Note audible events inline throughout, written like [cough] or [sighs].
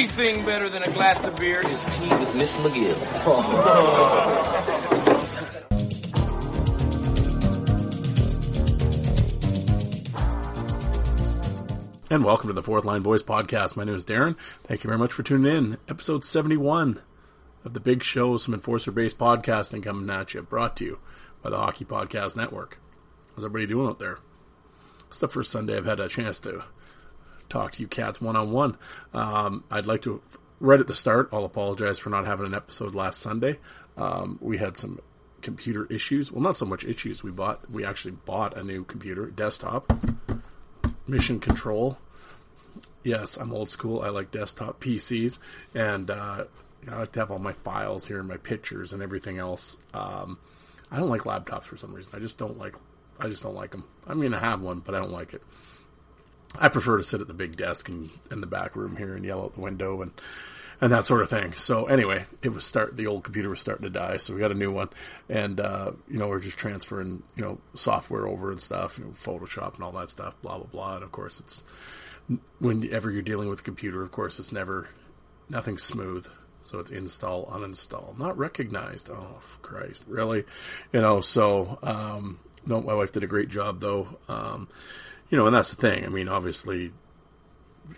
Only thing better than a glass of beer is tea with Miss McGill. [laughs] And welcome to the Fourth Line Voice podcast. My name is Darren. Thank you very much for tuning in. Episode 71 of the Big Show, some enforcer based podcasting coming at you, brought to you by the Hockey Podcast Network. How's everybody doing out there? It's the first Sunday I've had a chance to talk to you cats one on one. I'd like to, right at the start, I'll apologize for not having an episode last Sunday. Um, we had some computer issues. Well, not so much issues. We bought, we actually bought a new computer, desktop, mission control. Yes, I'm old school. I like desktop PCs, and uh, I like to have all my files here, and my pictures, and everything else. Um, I don't like laptops for some reason. I just don't like. I just don't like them. I'm gonna have one, but I don't like it. I prefer to sit at the big desk and in the back room here and yell out the window and and that sort of thing. So anyway, it was start the old computer was starting to die, so we got a new one, and uh, you know we're just transferring you know software over and stuff, you know, Photoshop and all that stuff, blah blah blah. And of course, it's whenever you're dealing with a computer, of course, it's never nothing smooth. So it's install, uninstall, not recognized. Oh Christ, really? You know. So um, no, my wife did a great job though. Um, you know, and that's the thing. I mean, obviously,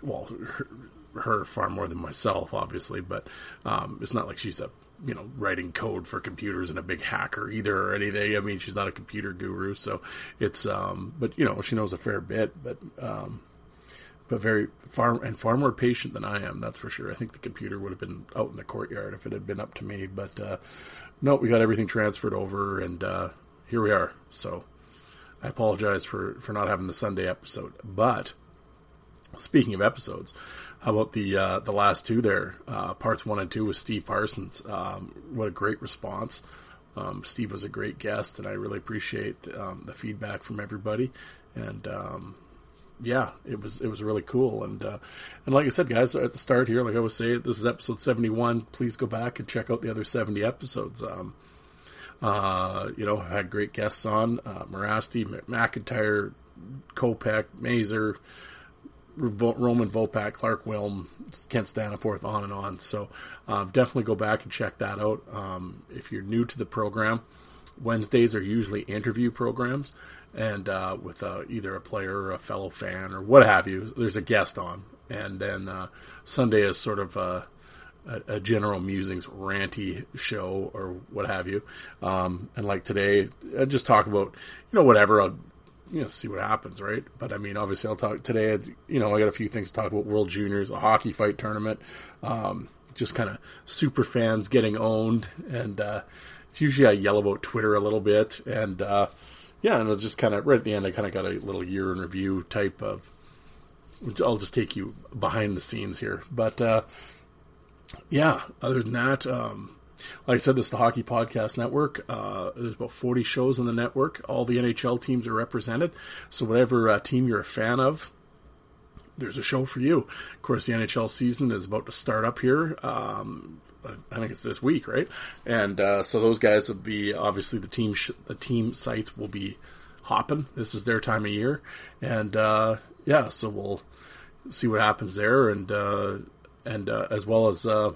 well, her, her far more than myself, obviously, but um, it's not like she's a you know writing code for computers and a big hacker either or anything. I mean, she's not a computer guru, so it's um, but you know she knows a fair bit, but um, but very far and far more patient than I am. That's for sure. I think the computer would have been out in the courtyard if it had been up to me, but uh, no, we got everything transferred over, and uh, here we are. So. I apologize for, for not having the Sunday episode. But speaking of episodes, how about the uh, the last two there? Uh, parts one and two with Steve Parsons. Um, what a great response. Um, Steve was a great guest, and I really appreciate um, the feedback from everybody. And um, yeah, it was it was really cool. And uh, and like I said, guys, at the start here, like I was saying, this is episode seventy one. Please go back and check out the other seventy episodes. Um, uh, you know, had great guests on, uh, Morasti, McIntyre, Kopech, Mazer, Roman Vopat, Clark Wilm, Kent Staniforth, on and on. So, um, definitely go back and check that out. Um, if you're new to the program, Wednesdays are usually interview programs and, uh, with, uh, either a player or a fellow fan or what have you. There's a guest on. And then, uh, Sunday is sort of, uh, a, a, general musings ranty show or what have you. Um, and like today, I just talk about, you know, whatever. I'll, you know, see what happens, right? But I mean, obviously I'll talk today, you know, I got a few things to talk about World Juniors, a hockey fight tournament, um, just kind of super fans getting owned. And, uh, it's usually I yell about Twitter a little bit and, uh, yeah, and it's just kind of right at the end, I kind of got a little year in review type of, I'll just take you behind the scenes here. But, uh, yeah, other than that, um, like I said, this is the Hockey Podcast Network. Uh, there's about 40 shows on the network. All the NHL teams are represented. So whatever uh, team you're a fan of, there's a show for you. Of course, the NHL season is about to start up here. Um, I think it's this week, right? And uh, so those guys will be obviously the team. Sh- the team sites will be hopping. This is their time of year, and uh, yeah, so we'll see what happens there. And uh, and uh, as well as uh,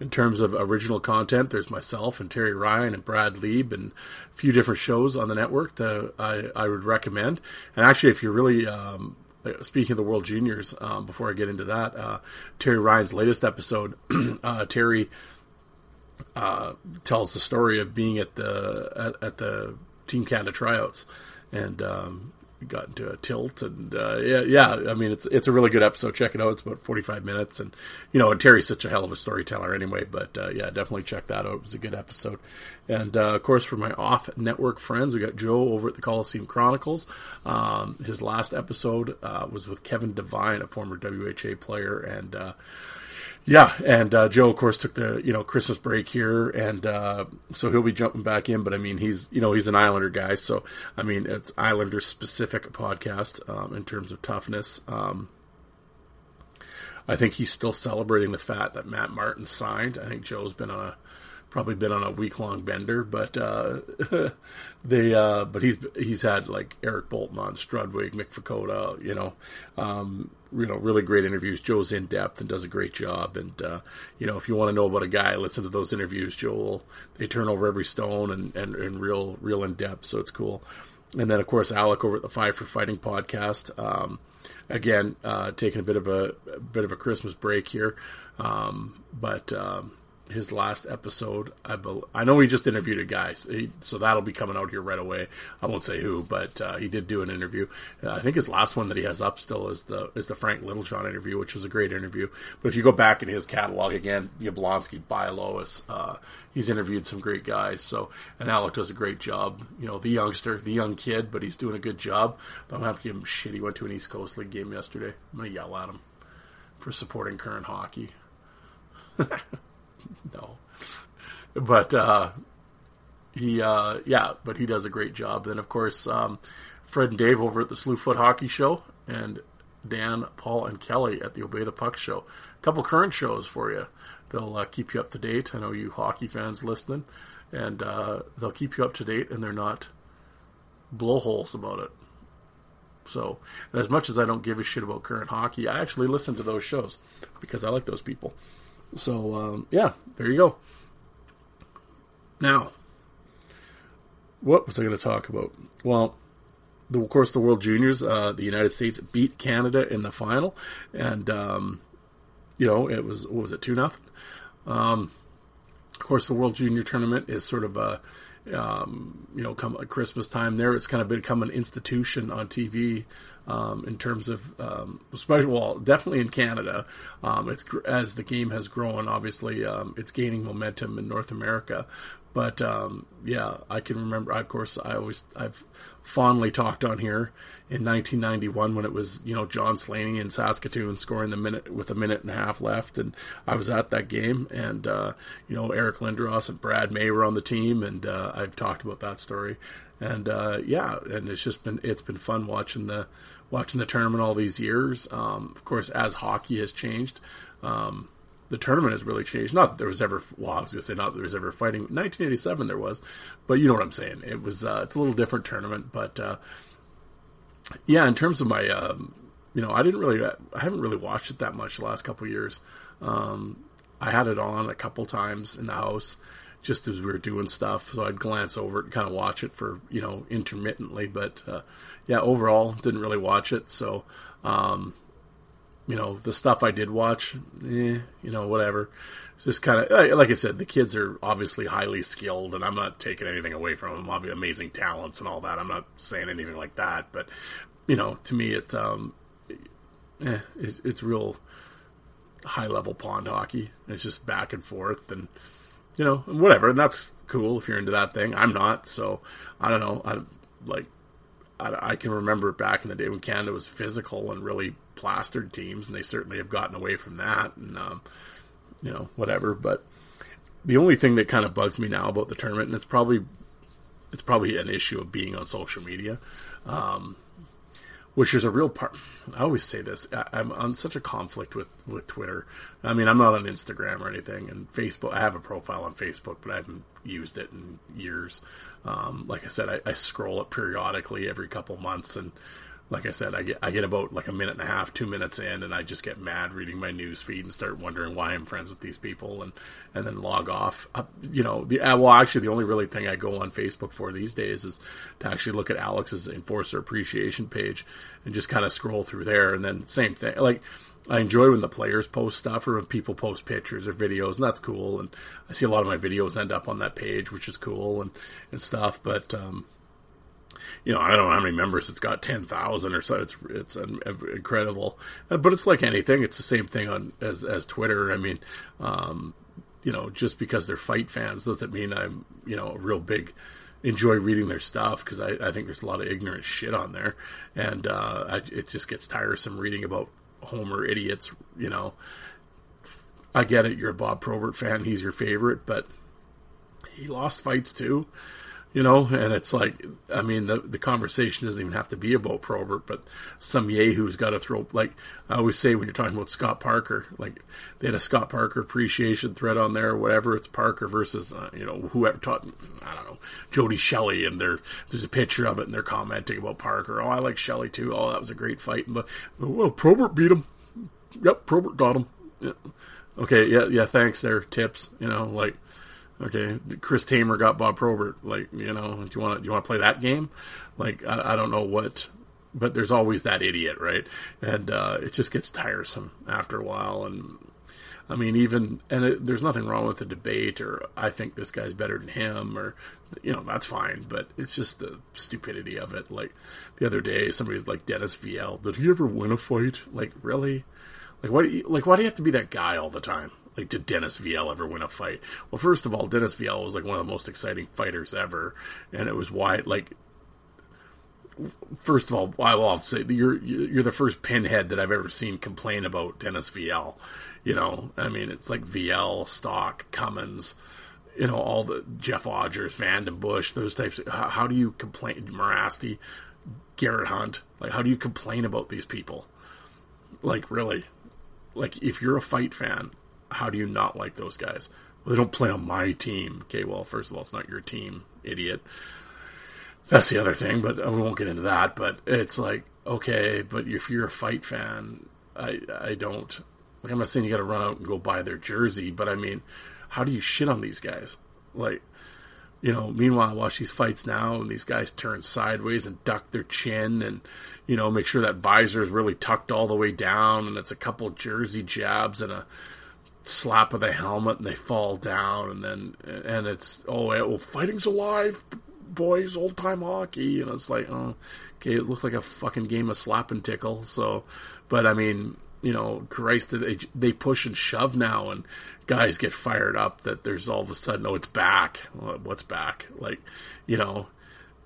in terms of original content, there's myself and Terry Ryan and Brad Lieb and a few different shows on the network that I, I would recommend. And actually, if you're really um, speaking of the World Juniors, um, before I get into that, uh, Terry Ryan's latest episode, [clears throat] uh, Terry uh, tells the story of being at the at, at, the Team Canada tryouts, and um, got into a tilt, and uh, yeah, yeah. I mean, it's it's a really good episode. Check it out. It's about forty five minutes, and you know, and Terry's such a hell of a storyteller anyway. But uh, yeah, definitely check that out. It was a good episode. And uh, of course, for my off network friends, we got Joe over at the Coliseum Chronicles. Um, his last episode uh, was with Kevin Devine, a former WHA player, and uh, yeah, and uh, Joe, of course, took the you know Christmas break here, and uh, so he'll be jumping back in. But I mean, he's you know he's an Islander guy, so I mean it's Islander specific podcast um, in terms of toughness. Um, I think he's still celebrating the fact that Matt Martin signed. I think Joe's been on a probably been on a week long bender, but uh, [laughs] they uh, but he's he's had like Eric Boulton on Strudwick, Mick Vukota, you know, um, you know, really great interviews. Joe's in depth and does a great job. And uh, you know, if you want to know about a guy, listen to those interviews. Joel, they turn over every stone and, and, and real real in depth, so it's cool. And then of course Alec over at the Five for Fighting podcast. Um, again, uh, taking a bit of a, a, bit of a Christmas break here, um, but um, his last episode. I be, I know he just interviewed a guy, so, he, so, that'll be coming out here right away. I won't say who, but uh, he did do an interview. Uh, I think his last one that he has up still is the is the Frank Littlejohn interview, which was a great interview. But if you go back in his catalog again, Yablonsky, Lois, uh, he's interviewed some great guys. So and Alec does a great job. You know, the youngster, the young kid, but he's doing a good job. But I'm gonna have to give him shit. He went to an East Coast League game yesterday. I'm gonna yell at him for supporting current hockey. [laughs] [laughs] no. But uh, he, uh, yeah, but he does a great job. Then, of course, um, Fred and Dave over at the Slewfoot Hockey Show, and Dan, Paul, and Kelly at the Obey the Puck Show. A couple current shows for you. They'll uh, keep you up to date. I know you hockey fans listening, and uh, they'll keep you up to date, and they're not blowholes about it. So, as much as I don't give a shit about current hockey, I actually listen to those shows because I like those people. So um, yeah, there you go. Now, what was I going to talk about? Well, the, of course, the World Juniors, uh, the United States beat Canada in the final, and um, you know it was what was it two nothing. Um, of course, the World Junior Tournament is sort of a um, you know, come Christmas time there, it's kind of become an institution on TV um, in terms of, um, well, definitely in Canada. Um, it's as the game has grown, obviously, um, it's gaining momentum in North America. But um, yeah, I can remember. Of course, I always I've fondly talked on here in 1991 when it was you know John Slaney in Saskatoon scoring the minute with a minute and a half left, and I was at that game, and uh, you know Eric Lindros and Brad May were on the team, and uh, I've talked about that story, and uh, yeah, and it's just been it's been fun watching the watching the tournament all these years. Um, of course, as hockey has changed. Um, the tournament has really changed. Not that there was ever, well, I was going to say not that there was ever fighting. 1987 there was, but you know what I'm saying. It was, uh, it's a little different tournament, but, uh, yeah, in terms of my, um, you know, I didn't really, I haven't really watched it that much the last couple years. Um, I had it on a couple times in the house just as we were doing stuff. So I'd glance over it and kind of watch it for, you know, intermittently. But, uh, yeah, overall, didn't really watch it. So, um, you know, the stuff I did watch, eh, you know, whatever. It's just kind of, like I said, the kids are obviously highly skilled, and I'm not taking anything away from them. Obviously, amazing talents and all that. I'm not saying anything like that, but you know, to me, it, um, eh, it's, it's real high level pond hockey. It's just back and forth, and you know, whatever. And that's cool if you're into that thing. I'm not, so I don't know. I like I, I, can remember back in the day when Canada was physical and really plastered teams, and they certainly have gotten away from that, and um, you know whatever. But the only thing that kind of bugs me now about the tournament, and it's probably it's probably an issue of being on social media, um, which is a real part. I always say this: I, am on such a conflict with with Twitter. I mean, I'm not on Instagram or anything, and Facebook. I have a profile on Facebook, but I haven't used it in years. Um, like I said, I, I, scroll it periodically every couple months, and like I said, I get I get about like a minute and a half, two minutes in, and I just get mad reading my news feed and start wondering why I'm friends with these people, and and then log off. Uh, you know, the uh, well, actually, the only really thing I go on Facebook for these days is to actually look at Alex's enforcer appreciation page and just kind of scroll through there, and then same thing, like I enjoy when the players post stuff or when people post pictures or videos, and that's cool. And I see a lot of my videos end up on that page, which is cool and and stuff. But um, you know, I don't know how many members it's got, 10,000 or so. It's, it's incredible. Uh, but it's like anything. It's the same thing on, as, as Twitter. I mean, um, you know, just because they're fight fans doesn't mean I'm, you know, a real big, enjoy reading their stuff because I, I think there's a lot of ignorant shit on there. And, uh, I, it just gets tiresome reading about Homer idiots, you know. I get it. You're a Bob Probert fan. He's your favorite, but he lost fights too you know, and it's like, I mean, the the conversation doesn't even have to be about Probert, but some yahoo's got to throw, like I always say when you're talking about Scott Parker, like they had a Scott Parker appreciation thread on there, or whatever, it's Parker versus, uh, you know, whoever taught, I don't know, Jody Shelley, and there, there's a picture of it, and they're commenting about Parker. Oh, I like Shelley too. Oh, that was a great fight. But, well, Probert beat him. Yep, Probert got him. Yeah. Okay, yeah, yeah, thanks there, tips, you know, like, Okay, Chris Tamer got Bob Probert. Like, you know, do you want to you want to play that game? Like, I, I, don't know what, but there's always that idiot, right? And uh, it just gets tiresome after a while. And I mean, even and it, there's nothing wrong with the debate, or I think this guy's better than him, or you know, that's fine. But it's just the stupidity of it. Like the other day, somebody was like Dennis Vial. Did he ever win a fight? Like, really? Like, why like why do you have to be that guy all the time? Like did Dennis Vial ever win a fight? Well, first of all, Dennis Vial was like one of the most exciting fighters ever, and it was why like first of all, I will say you're you're the first pinhead that I've ever seen complain about Dennis Vial. You know, I mean, it's like Vial, Stock, Cummins, you know, all the Jeff Odgers, VandenBussche, those types. Of, how, how do you complain? Morasti, Garrett Hunt, like how do you complain about these people? Like really, like if you're a fight fan, how do you not like those guys? Well, they don't play on my team. Okay, well, first of all, it's not your team, idiot. That's the other thing, but we won't get into that. But it's like, okay, but if you're a fight fan, I I don't. Like, I'm not saying you got to run out and go buy their jersey, but I mean, how do you shit on these guys? Like, you know, meanwhile, watch these fights now, and these guys turn sideways and duck their chin, and you know, make sure that visor is really tucked all the way down, and it's a couple jersey jabs and a slap of the helmet and they fall down and then and it's oh well fighting's alive boys old time hockey. And it's like oh okay it looked like a fucking game of slap and tickle. So but i mean you know christ they, they push and shove now and guys get fired up that there's all of a sudden oh it's back. What's back? Like you know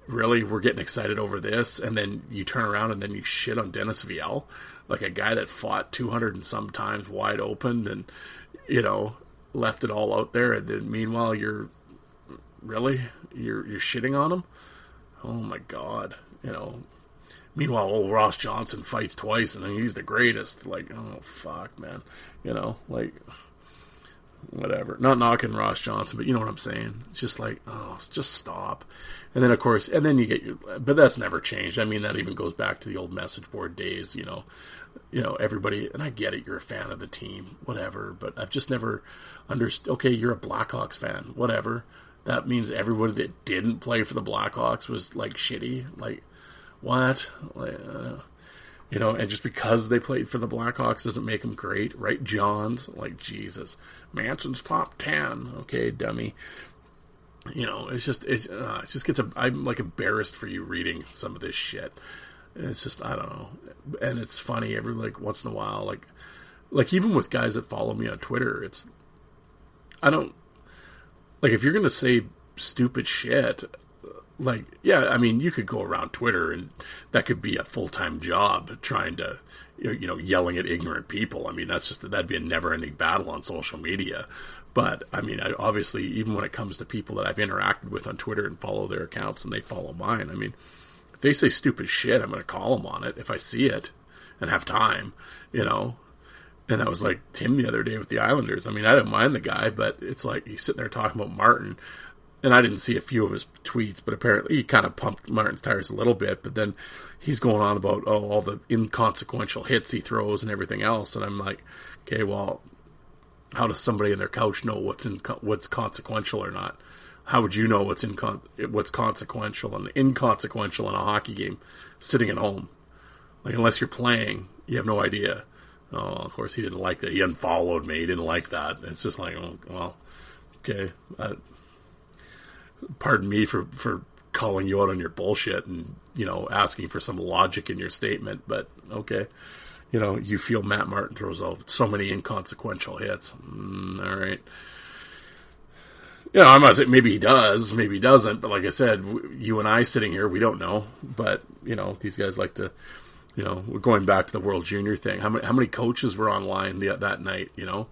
really we're getting excited over this. And then you turn around and then you shit on dennis vial like a guy that fought 200 and some times wide open and you know, left it all out there, and then meanwhile you're really you're you're shitting on him. Oh my god, you know. Meanwhile, old Ross Johnson fights twice, and he's the greatest. Like, oh fuck, man, you know, like whatever. Not knocking Ross Johnson, but you know what I'm saying. It's just like, oh, just stop. And then of course, and then you get your, but that's never changed. I mean, that even goes back to the old message board days. You know, you know, everybody, and I get it, you're a fan of the team, whatever, but I've just never understood. Okay, you're a Blackhawks fan, whatever. That means everybody that didn't play for the Blackhawks was like shitty. Like, what? Like, uh, you know, and just because they played for the Blackhawks doesn't make them great, right? Johns, like Jesus, Manson's top ten. Okay, dummy. You know, it's just it's uh, it just gets a, I'm like embarrassed for you reading some of this shit. It's just I don't know, and it's funny every like once in a while, like like even with guys that follow me on Twitter, it's I don't like if you're gonna say stupid shit. Like, yeah, I mean, you could go around Twitter and that could be a full time job trying to, you know, yelling at ignorant people. I mean, that's just, that'd be a never ending battle on social media. But I mean, I, obviously, even when it comes to people that I've interacted with on Twitter and follow their accounts and they follow mine, I mean, they say stupid shit, I'm going to call them on it if I see it and have time, you know. And I was like Tim the other day with the Islanders. I mean, I don't mind the guy, but it's like he's sitting there talking about Martin, and I didn't see a few of his tweets, but apparently he kind of pumped Martin's tires a little bit. But then he's going on about oh, all the inconsequential hits he throws and everything else, and I'm like, okay, well, how does somebody in their couch know what's in what's consequential or not? How would you know what's in what's consequential and inconsequential in a hockey game sitting at home? Like unless you're playing, you have no idea. Oh, of course he didn't like that. He unfollowed me. He didn't like that. It's just like, oh, well, okay. Pardon me for for calling you out on your bullshit and you know asking for some logic in your statement. But okay, you know you feel Matt Martin throws out so many inconsequential hits. Mm, all right. You know, I'm not saying maybe he does, maybe he doesn't, but like I said, you and I sitting here, we don't know. But you know, these guys like to, you know, we're going back to the World Junior thing. How many how many coaches were online the, that night? You know,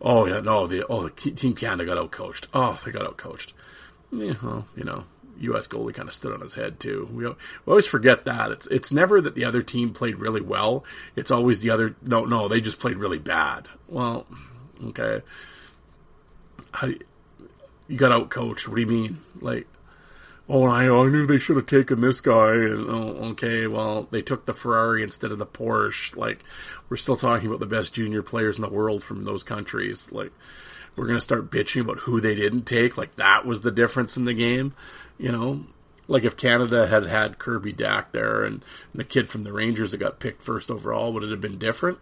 oh yeah, no, the oh the Team Canada got out coached. Oh, they got out coached. Yeah, well, you know, U.S. goalie kind of stood on his head too. We, we always forget that it's it's never that the other team played really well. It's always the other. No, no, they just played really bad. Well, okay. You got out coached. What do you mean? Like, oh, I, oh, I knew they should have taken this guy. And, oh, okay, well, they took the Ferrari instead of the Porsche. Like, we're still talking about the best junior players in the world from those countries. Like, we're going to start bitching about who they didn't take. Like, that was the difference in the game. You know, like if Canada had had Kirby Dach there and, and the kid from the Rangers that got picked first overall, would it have been different?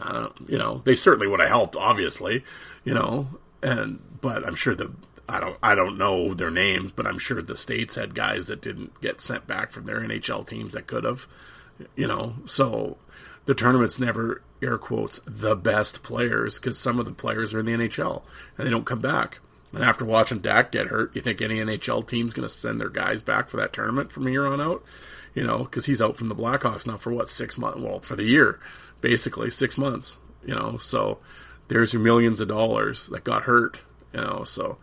I don't, you know, they certainly would have helped, obviously, you know, and but I'm sure the I don't I don't know their names, but I'm sure the states had guys that didn't get sent back from their NHL teams that could have, you know. So the tournament's never air quotes the best players because some of the players are in the NHL and they don't come back. And after watching Dach get hurt, you think any NHL team's going to send their guys back for that tournament from here on out? You know, because he's out from the Blackhawks now for what six months? Well, for the year, basically six months. You know, so there's your millions of dollars that got hurt. You know, so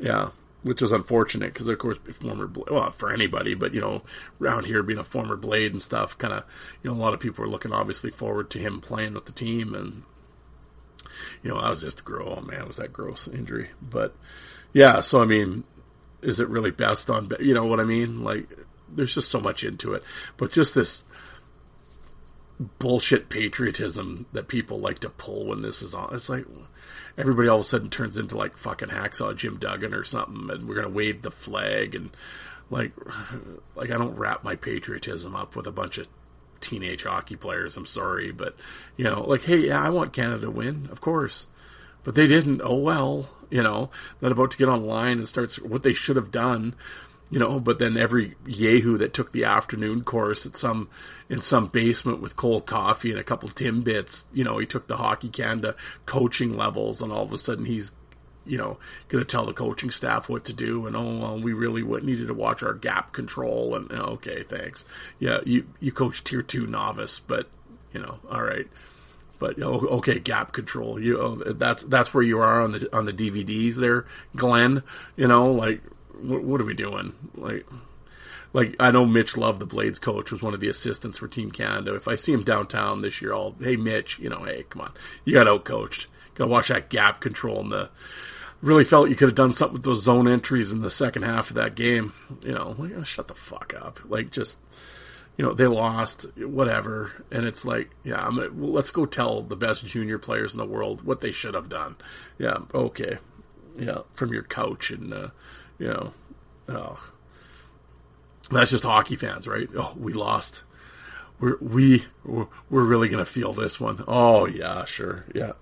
yeah, which is unfortunate because of course former well for anybody, but you know around here being a former Blade and stuff, kind of you know a lot of people are looking obviously forward to him playing with the team, and you know I was just gross. Oh man, was that gross injury? But yeah, so I mean, is it really best on you know what I mean? Like there's just so much into it, but just this bullshit patriotism that people like to pull when this is on. It's like everybody all of a sudden turns into like fucking hacksaw Jim Duggan or something, and we're gonna wave the flag and like like I don't wrap my patriotism up with a bunch of teenage hockey players. I'm sorry, but you know, like hey, yeah, I want Canada to win, of course, but they didn't. Oh well, you know, not about to get online and start what they should have done you know, but then every Yahoo that took the afternoon course at some in some basement with cold coffee and a couple Timbits, you know, he took the Hockey Canada coaching levels, and all of a sudden he's, you know, going to tell the coaching staff what to do, and oh, well, we really needed to watch our gap control, and oh, okay, thanks, yeah, you you coach tier two novice, but you know, all right. But oh, okay, gap control. You oh, that's that's where you are on the on the DVDs there, Glenn. You know, like what, what are we doing? Like, like I know Mitch Love, the Blades coach, was one of the assistants for Team Canada. If I see him downtown this year, I'll hey Mitch, you know, hey, come on, you got out coached. Got to watch that gap control and the. Really felt you could have done something with those zone entries in the second half of that game. You know, like, oh, shut the fuck up. Like just, you know, they lost, whatever, and it's like, yeah, I'm, well, let's go tell the best junior players in the world what they should have done. Yeah, okay, yeah, from your couch and. Uh, you know, oh, that's just hockey fans, right? Oh, we lost. We're we we're, we're really gonna feel this one. Oh yeah, sure, yeah.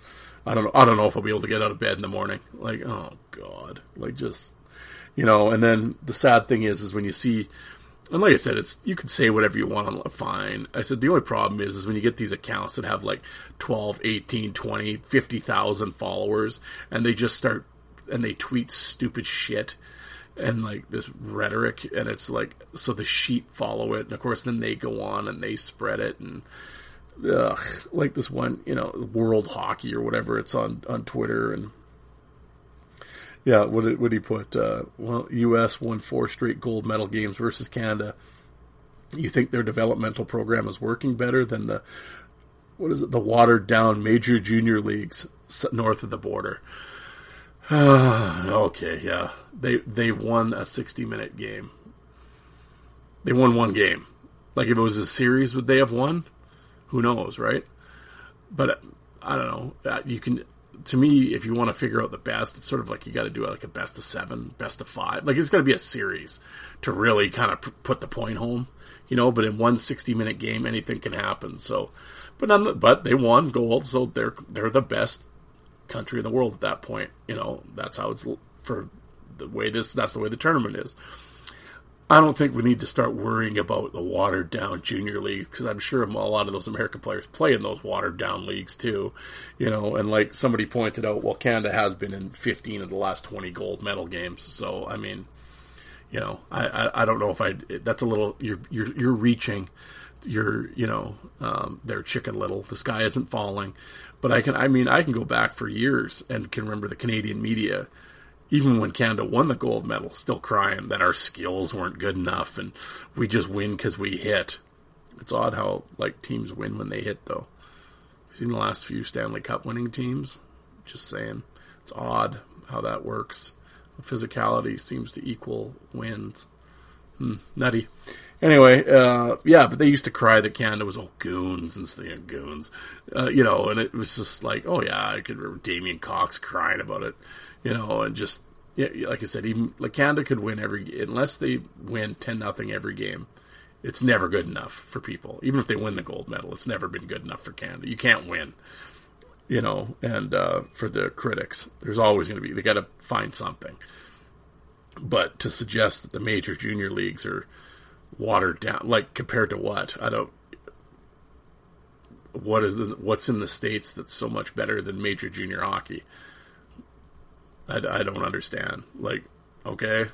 I don't know. I don't know if I'll be able to get out of bed in the morning. Like, oh god, like just you know. And then the sad thing is, is when you see, and like I said, it's you can say whatever you want on fine. I said the only problem is, is when you get these accounts that have like 12, 18, 20, 50,000 followers, and they just start and they tweet stupid shit and like this rhetoric and it's like so the sheep follow it and of course then they go on and they spread it and ugh, like this one you know world hockey or whatever it's on on twitter and yeah what did, what did he put? Uh, well us won four straight gold medal games versus canada. You think their developmental program is working better than the what is it the watered down major junior leagues north of the border [sighs] okay, yeah. They they won a 60 minute game. They won one game. Like if it was a series, would they have won? Who knows, right? But I don't know. Uh, you can to me, if you want to figure out the best, it's sort of like you got to do like a best of seven, best of five. Like it's got to be a series to really kind of put the point home, you know. But in one 60 minute game, anything can happen. So, but none, but they won gold, so they're they're the best country in the world at that point. You know, that's how it's for the way this. That's the way the tournament is. I don't think we need to start worrying about the watered down junior leagues because I'm sure a lot of those American players play in those watered down leagues too, you know. And like somebody pointed out, well, Canada has been in 15 of the last 20 gold medal games, so I mean, you know, I I, I don't know if I that's a little you're you're you're reaching, you're you know, um, they're chicken little. The sky isn't falling, but I can I mean I can go back for years and can remember the Canadian media even when Canada won the gold medal, still crying that our skills weren't good enough and we just win because we hit. It's odd how like teams win when they hit, though. You've seen the last few Stanley Cup winning teams. Just saying, it's odd how that works. Physicality seems to equal wins. Hmm, nutty. Anyway, uh, yeah, but they used to cry that Canada was all goons and stuff, goons, uh, you know, and it was just like, oh yeah, I could remember Damien Cox crying about it you know, and just yeah, like I said, even like Canada could win every unless they win ten nothing every game. It's never good enough for people. Even if they win the gold medal, it's never been good enough for Canada. You can't win, you know. And uh, for the critics, there's always going to be they got to find something. But to suggest that the major junior leagues are watered down, like compared to what I don't, what is the, what's in the states that's so much better than major junior hockey? I, I don't understand. Like, okay,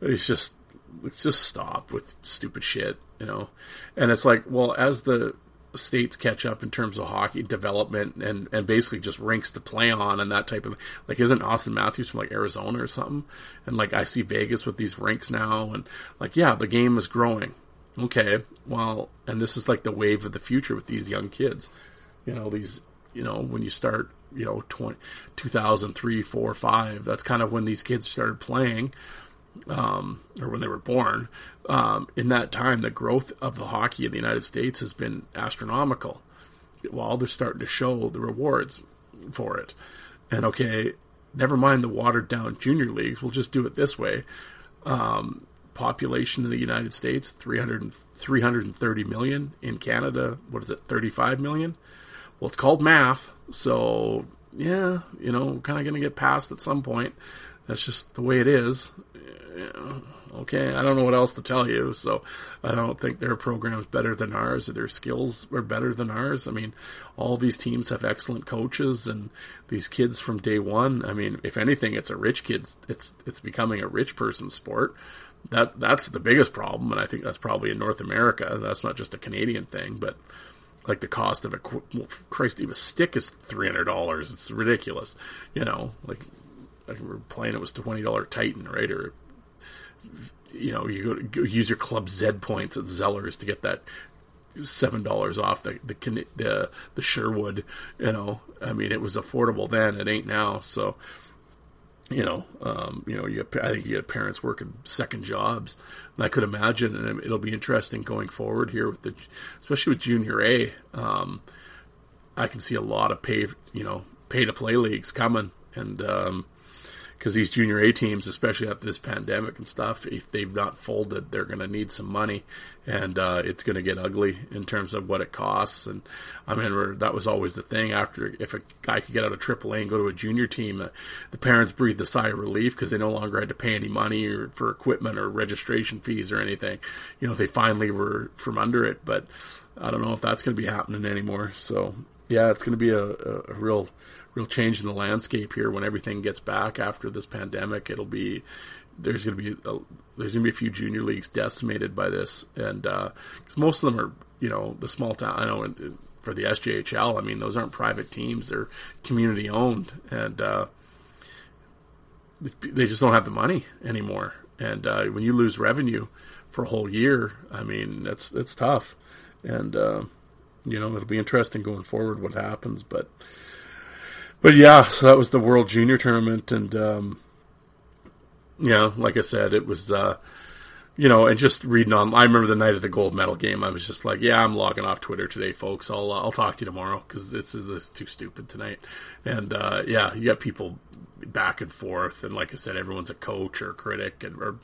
it's just let's just stop with stupid shit, you know. And it's like, well, as the states catch up in terms of hockey development and and basically just rinks to play on and that type of like isn't Auston Matthews from like Arizona or something? And like I see Vegas with these rinks now and like yeah the game is growing. Okay well and this is like the wave of the future with these young kids. You know these you know when you start you know 20, 2003 4 5 that's kind of when these kids started playing um, or when they were born um, in that time the growth of the hockey in the united states has been astronomical well they're starting to show the rewards for it. And okay never mind the watered down junior leagues we'll just do it this way. Um, population in the united states 300, 330 million. In canada what is it 35 million? Well, it's called math, so yeah, you know, kind of going to get passed at some point. That's just the way it is. Okay, I don't know what else to tell you. So I don't think their program's better than ours, or their skills are better than ours. I mean, all these teams have excellent coaches, and these kids from day one. I mean, if anything, it's a rich kids. It's it's becoming a rich person's sport. That that's the biggest problem, and I think that's probably in North America. That's not just a Canadian thing, but like the cost of a well, Christ, even stick is three hundred dollars. It's ridiculous, you know. Like I remember playing, it was twenty dollar Titan, right? Or you know, you go, to, go use your club Z points at Zellers to get that seven dollars off the, the the the Sherwood. You know, I mean, it was affordable then. It ain't now. So you know, um, you know, you have, I think you had parents working second jobs. And I could imagine, and it'll be interesting going forward here with the, especially with Junior A. Um, I can see a lot of pay, you know, pay to play leagues coming, and um, because these junior A teams, especially after this pandemic and stuff, if they've not folded, they're going to need some money, and uh, it's going to get ugly in terms of what it costs. And I remember that was always the thing. After if a guy could get out of AAA and go to a junior team, uh, the parents breathed a sigh of relief because they no longer had to pay any money or for equipment or registration fees or anything. You know, they finally were from under it, but I don't know if that's going to be happening anymore. So yeah, it's going to be a, a, real real change in the landscape here when everything gets back after this pandemic. It'll be there's going to be a, there's going to be a few junior leagues decimated by this, and because uh, most of them are you know the small town. I know for the SJHL, I mean those aren't private teams; they're community owned, and uh, they just don't have the money anymore. And uh, when you lose revenue for a whole year, I mean that's it's tough, and uh, you know it'll be interesting going forward what happens, but but yeah, so that was the World Junior Tournament, and um, yeah, like I said, it was. Uh, you know, and just reading on. I remember the night of the gold medal game. I was just like, "Yeah, I'm logging off Twitter today, folks. I'll uh, I'll talk to you tomorrow because this is this is too stupid tonight." And uh, yeah, you got people back and forth, and like I said, everyone's a coach or a critic, and or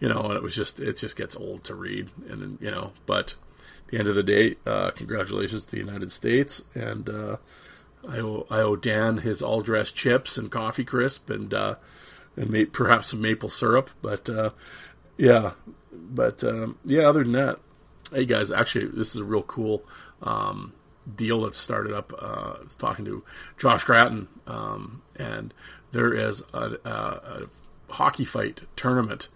you know, and it was just it just gets old to read, and you know, but at the end of the day, uh, congratulations to the United States, and uh, I owe, I owe Dan his all dressed chips and coffee crisp and uh, and may, perhaps some maple syrup. But uh, yeah, but um, yeah, other than that, hey guys, actually, this is a real cool um, deal that started up. Uh, I was talking to Josh Gratton, um, and there is a, a, a hockey fight tournament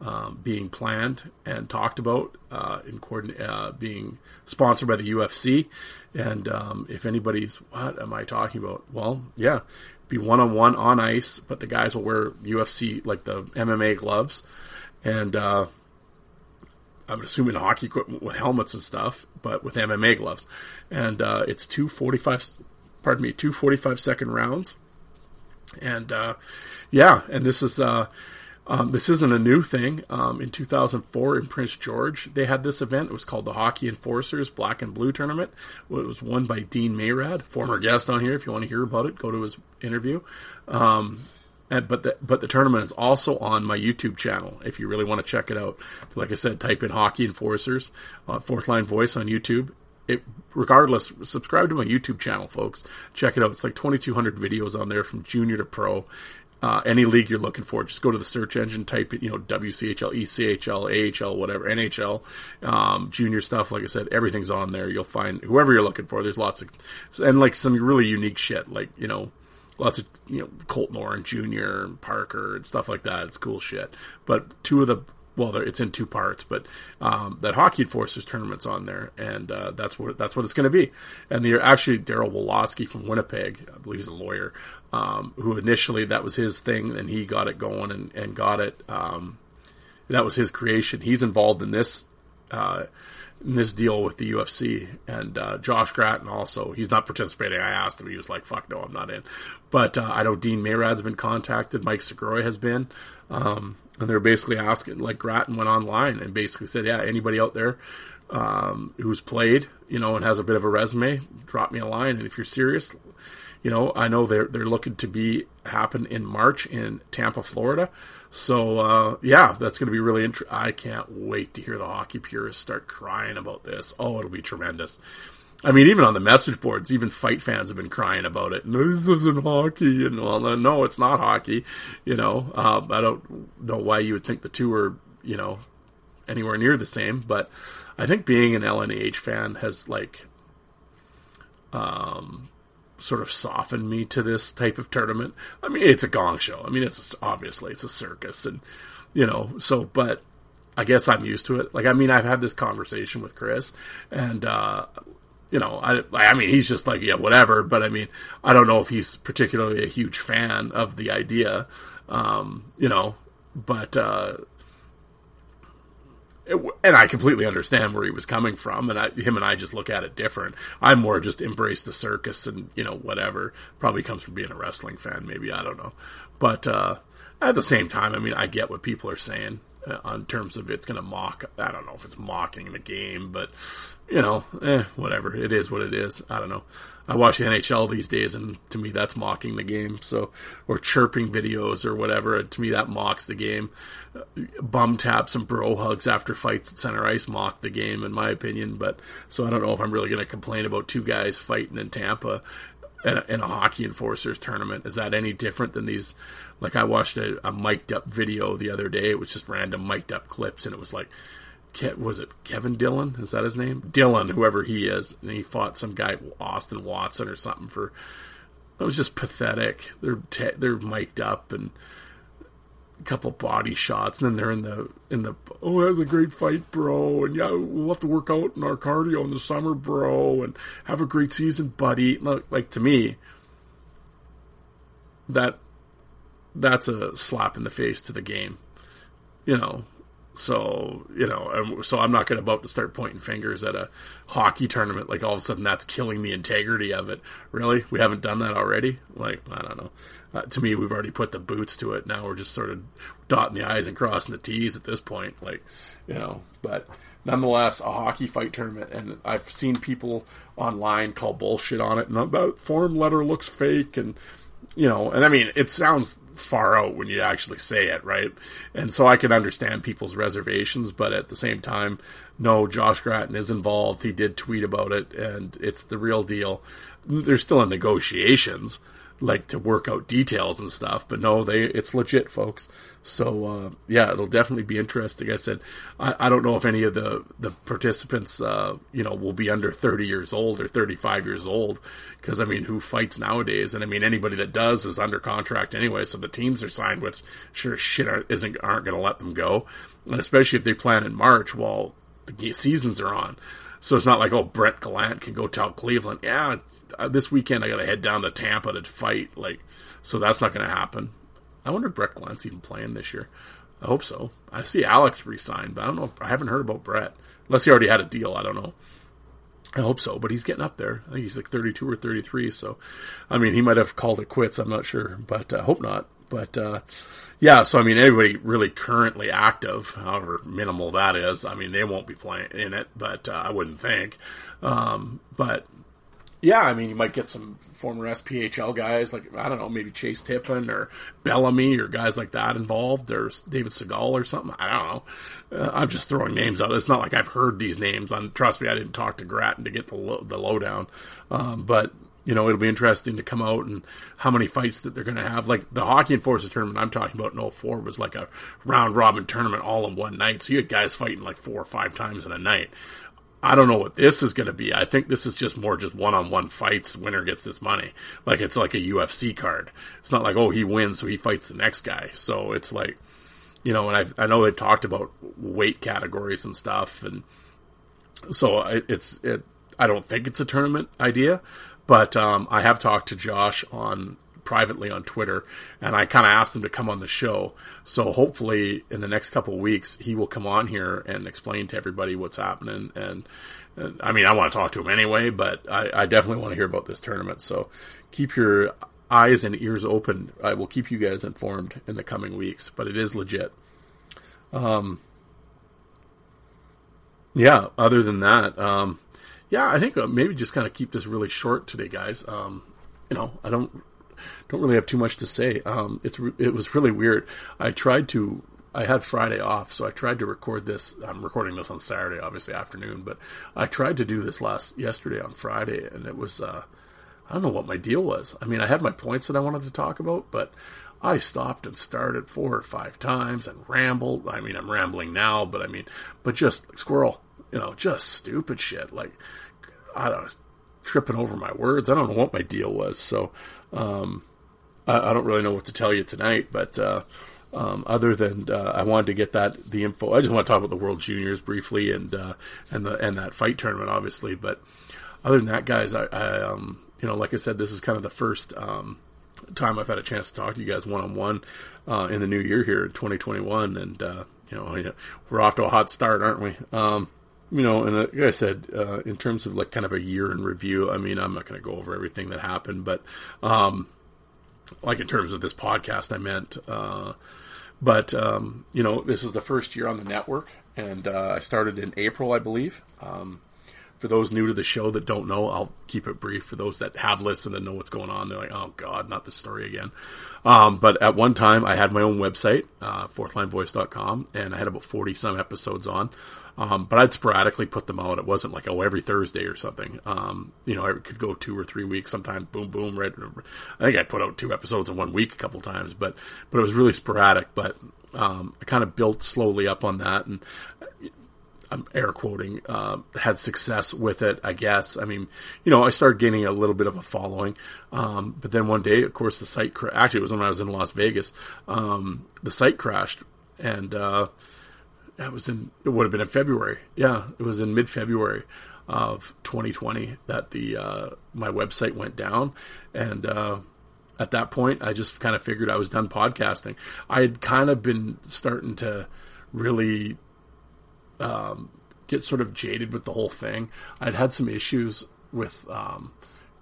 um, being planned and talked about uh, in coordin- uh, being sponsored by the UFC. And um, if anybody's, what am I talking about? Well, yeah, be one on one on ice, but the guys will wear UFC like the MMA gloves, and uh, I'm assuming hockey equipment with helmets and stuff, but with MMA gloves. And uh, it's two 45, pardon me, two 45 second rounds. And uh, yeah, and this is uh, um, this isn't a new thing. Um, in 2004 in Prince George, they had this event. It was called the Hockey Enforcers Black and Blue Tournament. It was won by Dean Mayrad, former guest on here. If you want to hear about it, go to his interview. Um, and, but the, but the tournament is also on my YouTube channel. If you really want to check it out, like I said, type in Hockey Enforcers, uh, Fourth Line Voice on YouTube. It, regardless, subscribe to my YouTube channel, folks. Check it out. It's like 2,200 videos on there from junior to pro uh, any league you're looking for. Just go to the search engine, type you know, WCHL, ECHL, AHL, whatever, NHL, um, junior stuff. Like I said, everything's on there. You'll find whoever you're looking for. There's lots of, and like some really unique shit, like, you know, lots of, you know, Colt Orr Jr. Parker and stuff like that. It's cool shit. But two of the well, it's in two parts, but um, that Hockey Enforcers tournament's on there, and uh, that's what that's what it's going to be. And the actually Daryl Wolosky from Winnipeg, I believe he's a lawyer, um, who initially that was his thing, and he got it going and, and got it. Um, that was his creation. He's involved in this uh, in this deal with the UFC, and uh, Josh Gratton also. He's not participating. I asked him. He was like, "Fuck no, I'm not in." But uh, I know Dean Mayrad's been contacted. Mike Segroy has been. Um, and they're basically asking, like Gratton went online and basically said, yeah, anybody out there um, who's played, you know, and has a bit of a resume, drop me a line. And if you're serious, you know, I know they're they're looking to be happen in March in Tampa, Florida. So uh, yeah, that's going to be really interesting. I can't wait to hear the hockey purists start crying about this. Oh, it'll be tremendous. I mean, even on the message boards, even fight fans have been crying about it. No, this isn't hockey, and well, no, it's not hockey. You know, uh, I don't know why you would think the two are, you know, anywhere near the same. But I think being an LNH fan has like, um, sort of softened me to this type of tournament. I mean, it's a gong show. I mean, it's obviously it's a circus, and you know, so but I guess I'm used to it. Like, I mean, I've had this conversation with Chris, and uh, you know, I, I mean, he's just like, yeah, whatever. But I mean, I don't know if he's particularly a huge fan of the idea, um, you know, but, uh, and I completely understand where he was coming from, and I, him and I just look at it different. I more just embrace the circus and you know whatever. Probably comes from being a wrestling fan, maybe I don't know. But uh, at the same time, I mean, I get what people are saying uh, on terms of it's going to mock. I don't know if it's mocking the game, but you know, eh, whatever. It is what it is. I don't know. I watch the NHL these days, and to me, that's mocking the game. So, or chirping videos or whatever. To me, that mocks the game. Bum taps and bro hugs after fights at center ice mock the game, in my opinion. But so I don't know if I'm really going to complain about two guys fighting in Tampa in a, in a, hockey enforcers tournament. Is that any different than these? Like I watched a, a mic'd up video the other day. It was just random mic'd up clips, and it was like Ke- was it Kevin Dillon? Is that his name? Dillon, whoever he is, and he fought some guy Austin Watson or something for. It was just pathetic. They're te- they're mic'd up and a couple body shots, and then they're in the in the oh that was a great fight, bro, and yeah we'll have to work out in our cardio in the summer, bro, and have a great season, buddy. Like, like to me, that that's a slap in the face to the game. You know, so you know, so I'm not going to about to start pointing fingers at a hockey tournament. Like all of a sudden, that's killing the integrity of it. Really, we haven't done that already. Like I don't know. Uh, to me, we've already put the boots to it. Now we're just sort of dotting the i's and crossing the t's at this point. Like you know, but nonetheless, a hockey fight tournament, and I've seen people online call bullshit on it, and that form letter looks fake, and you know, and I mean, it sounds far out when you actually say it, right? And so I can understand people's reservations, but at the same time, no, Josh Gratton is involved. He did tweet about it, and it's the real deal. They're still in negotiations, like to work out details and stuff. But no, they it's legit, folks. So uh, yeah, it'll definitely be interesting. I said I, I don't know if any of the the participants uh, you know will be under thirty years old or thirty five years old because I mean who fights nowadays? And I mean anybody that does is under contract anyway. So the teams are signed with sure shit aren't, isn't aren't going to let them go, and especially if they plan in March while the seasons are on. So it's not like oh Brett Gallant can go tell Cleveland yeah uh, this weekend I got to head down to Tampa to fight. Like, so that's not going to happen. I wonder if Brett Gallant's even playing this year. I hope so. I see Alex resigned, but I don't know. I haven't heard about Brett unless he already had a deal. I don't know. I hope so, but he's getting up there. I think he's like 32 or 33. So, I mean, he might have called it quits. I'm not sure, but I uh, hope not. But, uh, yeah, so I mean, everybody really currently active, however minimal that is. I mean, they won't be playing in it, but uh, I wouldn't think. Um, but yeah, I mean, you might get some former SPHL guys like I don't know, maybe Chase Tippin or Bellamy or guys like that involved, or David Segal or something. I don't know. Uh, I'm just throwing names out. It's not like I've heard these names. And trust me, I didn't talk to Gratton to get the the lowdown. Um, but you know, it'll be interesting to come out and how many fights that they're going to have. Like the Hockey Enforcers tournament I'm talking about in 04 was like a round robin tournament all in one night. So you had guys fighting like four or five times in a night. I don't know what this is going to be. I think this is just more just one-on-one fights. Winner gets this money. Like it's like a UFC card. It's not like, oh, he wins, so he fights the next guy. So it's like, you know, and I, I know they've talked about weight categories and stuff. And so it's, it, I don't think it's a tournament idea, but, um, I have talked to Josh on privately on Twitter, and I kind of asked him to come on the show. So hopefully, in the next couple weeks, he will come on here and explain to everybody what's happening. And, and I mean, I want to talk to him anyway, but I, I definitely want to hear about this tournament. So keep your eyes and ears open. I will keep you guys informed in the coming weeks, but it is legit. Um, yeah. Other than that, um, yeah, I think uh, maybe just kind of keep this really short today, guys. Um, you know, I don't don't really have too much to say. Um, it's it was really weird. I tried to. I had Friday off, so I tried to record this. I'm recording this on Saturday, obviously afternoon, but I tried to do this last yesterday on Friday, and it was. Uh, I don't know what my deal was. I mean, I had my points that I wanted to talk about, but I stopped and started four or five times and rambled. I mean, I'm rambling now, but I mean, but just like squirrel, you know, just stupid shit. Like, I was tripping over my words. I don't know what my deal was. So, um, I, I, don't really know what to tell you tonight, but, uh, um, other than uh, I wanted to get that the info. I just want to talk about the World Juniors briefly and uh, and the and that fight tournament, obviously. But other than that, guys, I, I um, you know, like I said, this is kind of the first um, time I've had a chance to talk to you guys one on one in the new year here in 2021, and uh, you know, we're off to a hot start, aren't we? You know, and uh, like I said, uh, in terms of like kind of a year in review, I mean, I'm not going to go over everything that happened, but, um, like in terms of this podcast, I meant, uh, but, um, you know, this is the first year on the network and, uh, I started in April, I believe. Um, for those new to the show that don't know, I'll keep it brief. For those that have listened and know what's going on, they're like, "Oh God, not the story again." Um, but at one time, I had my own website, uh, fourthlinevoice.com, and I had about forty some episodes on. Um, but I'd sporadically put them out. It wasn't like, oh, every Thursday or something. Um, you know, I could go two or three weeks, sometimes boom, boom, right. I think I put out two episodes in one week a couple times, but, but it was really sporadic. But, um, I kind of built slowly up on that and I'm air quoting, uh, had success with it, I guess. I mean, you know, I started gaining a little bit of a following. Um, but then one day, of course, the site, cra- actually, it was when I was in Las Vegas, um, the site crashed and, uh, that was in it would have been in February. Yeah, it was in mid February of 2020 that the uh, my website went down, and uh, at that point, I just kind of figured I was done podcasting. I had kind of been starting to really um, get sort of jaded with the whole thing. I'd had some issues with um,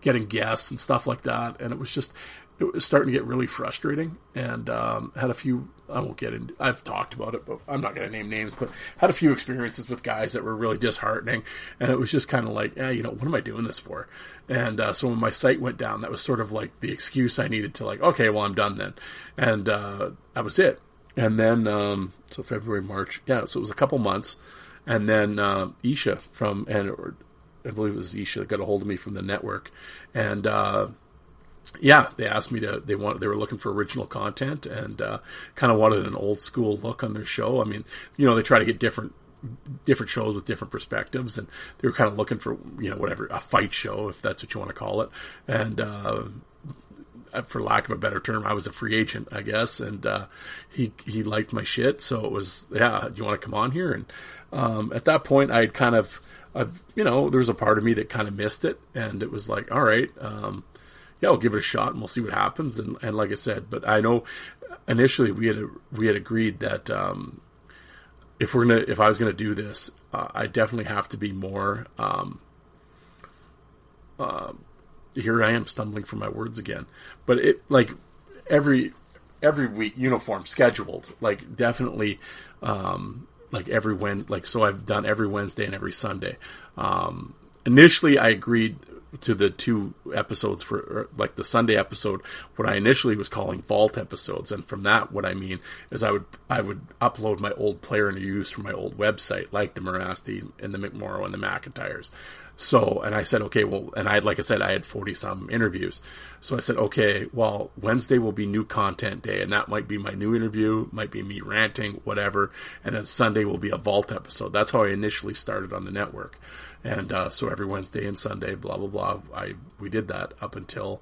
getting guests and stuff like that, and it was just it was starting to get really frustrating. And um, had a few i won't get in i've talked about it but i'm not going to name names but had a few experiences with guys that were really disheartening. And it was just kind of like yeah you know what am i doing this for? And uh, so when my site went down that was sort of like the excuse i needed to like okay well i'm done then. And uh, that was it. And then um, so february march yeah so it was a couple months. And then uh, isha from and i believe it was isha that got a hold of me from the network. And uh, yeah, they asked me to. They want. They were looking for original content and uh, kind of wanted an old school look on their show. I mean, you know, they try to get different different shows with different perspectives, and they were kind of looking for you know whatever a fight show, if that's what you want to call it. And uh, for lack of a better term, I was a free agent, I guess, and uh, he he liked my shit, so it was yeah. Do you want to come on here? And um, at that point, I had kind of, I've, you know, there was a part of me that kind of missed it, and it was like, all right. Um, yeah, we'll give it a shot and we'll see what happens. And, and like I said, but I know initially we had we had agreed that um, if we're gonna if I was gonna do this, uh, I definitely have to be more. Um, uh, here I am stumbling for my words again, but it like every every week uniform scheduled like definitely um, like every Wednesday like so I've done every Wednesday and every Sunday. Um, initially I agreed to the two episodes for er, like the Sunday episode, what I initially was calling vault episodes, and from that, what I mean is I would I would upload my old player interviews from my old website, like the Mirasty and the McMorrow and the McIntyres. So, and I said, okay, well, and I had, like I said, I had 40 some interviews. So I said, okay, well, Wednesday will be new content day, and that might be my new interview, might be me ranting, whatever. And then Sunday will be a vault episode. That's how I initially started on the network. And, uh, so every Wednesday and Sunday, blah, blah, blah, I, we did that up until,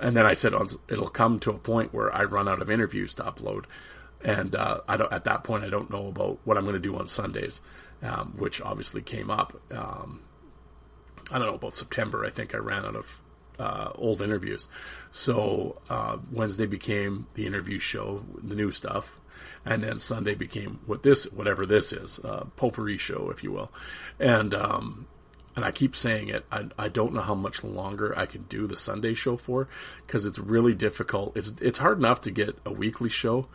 and then I said, it'll come to a point where I run out of interviews to upload. And, uh, I don't, at that point, I don't know about what I'm going to do on Sundays, um, which obviously came up. Um, I don't know about September. I think I ran out of uh, old interviews. So uh, Wednesday became the interview show, the new stuff, and then Sunday became what this, whatever this is, uh, potpourri show, if you will. And um, and I keep saying it. I, I don't know how much longer I can do the Sunday show for because it's really difficult. It's it's hard enough to get a weekly show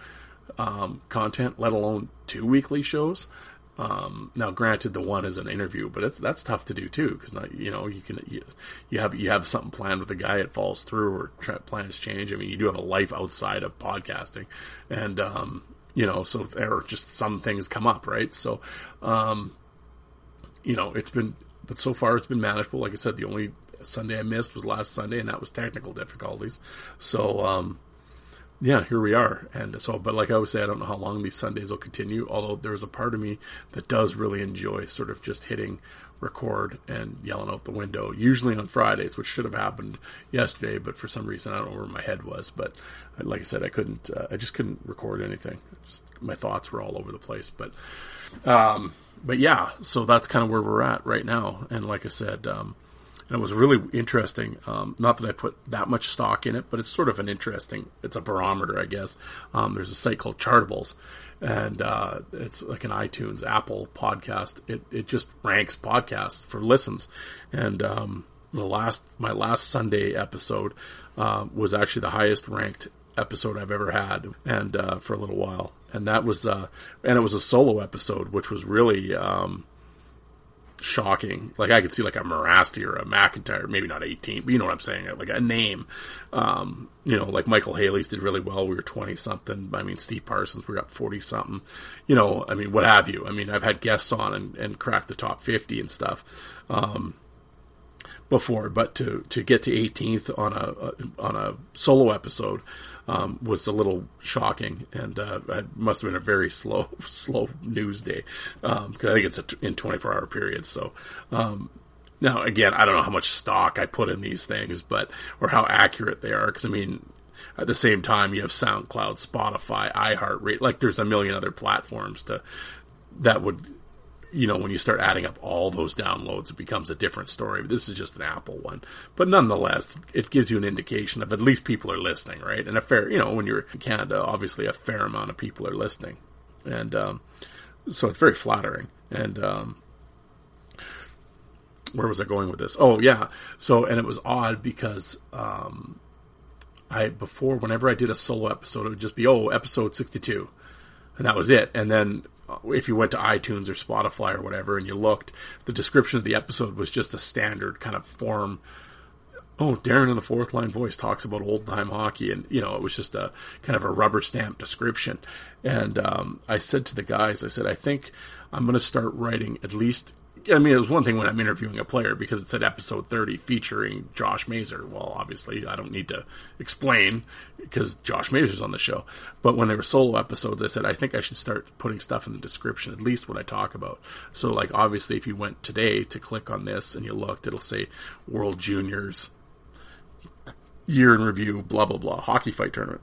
um, content, let alone two weekly shows. Um, now, granted, the one is an interview, but it's, that's tough to do too because not you know you can you, you, have you have something planned with a guy, it falls through or tra- plans change. I mean, you do have a life outside of podcasting, and um, you know, so there are just some things come up, right? So, um, you know, it's been, but so far it's been manageable. Like I said, the only Sunday I missed was last Sunday, and that was technical difficulties. So, um, yeah, here we are. And so, but like I always say, I don't know how long these Sundays will continue. Although there's a part of me that does really enjoy sort of just hitting record and yelling out the window. Usually on Fridays, which should have happened yesterday, but for some reason I don't know where my head was. But like I said, I couldn't. Uh, I just couldn't record anything. Just, my thoughts were all over the place. But, um, but yeah, so that's kind of where we're at right now. And like I said, um, and it was really interesting. Um, not that I put that much stock in it, but it's sort of an interesting. It's a barometer, I guess. Um, there's a site called Chartables, and uh, it's like an iTunes, Apple podcast. It it just ranks podcasts for listens, and um, the last my last Sunday episode uh, was actually the highest ranked episode I've ever had, and uh, for a little while, and that was uh, and it was a solo episode, which was really um, shocking. Like I could see like a Mirasty or a McIntyre, maybe not 18, but you know what I'm saying, like a name. Um, you know, like Micheal Haley's did really well. We were 20 something. I mean, Steve Parsons, we were up 40 something. You know, I mean, what have you? I mean, I've had guests on and, and cracked the top 50 and stuff. Um, before, but to, to get to 18th on a, on a solo episode, um, was a little shocking, and uh, it must have been a very slow, [laughs] slow news day because um, I think it's in 24 hour periods. So um, now, again, I don't know how much stock I put in these things, but or how accurate they are. Because I mean, at the same time, you have SoundCloud, Spotify, iHeartRadio. Like, there's a million other platforms to that would you know, when you start adding up all those downloads, it becomes a different story. But this is just an Apple one. But nonetheless, it gives you an indication of at least people are listening, right? And a fair, you know, when you're in Canada, obviously a fair amount of people are listening. And um, so it's very flattering. And um, where was I going with this? Oh, yeah. So, and it was odd because um, I, before, whenever I did a solo episode, it would just be, oh, episode 62. And that was it. And then if you went to iTunes or Spotify or whatever and you looked, the description of the episode was just a standard kind of form. Oh, Darren in the fourth line voice talks about old time hockey, and you know it was just a kind of a rubber stamp description. And um, I said to the guys, I said, I think I'm going to start writing at least I mean, it was one thing when I'm interviewing a player because it said episode 30 featuring Josh Mazer. Well, obviously, I don't need to explain because Josh Mazer's on the show. But when they were solo episodes, I said, I think I should start putting stuff in the description, at least what I talk about. So, like, obviously, if you went today to click on this and you looked, it'll say World Juniors year in review, blah, blah, blah, hockey fight tournament.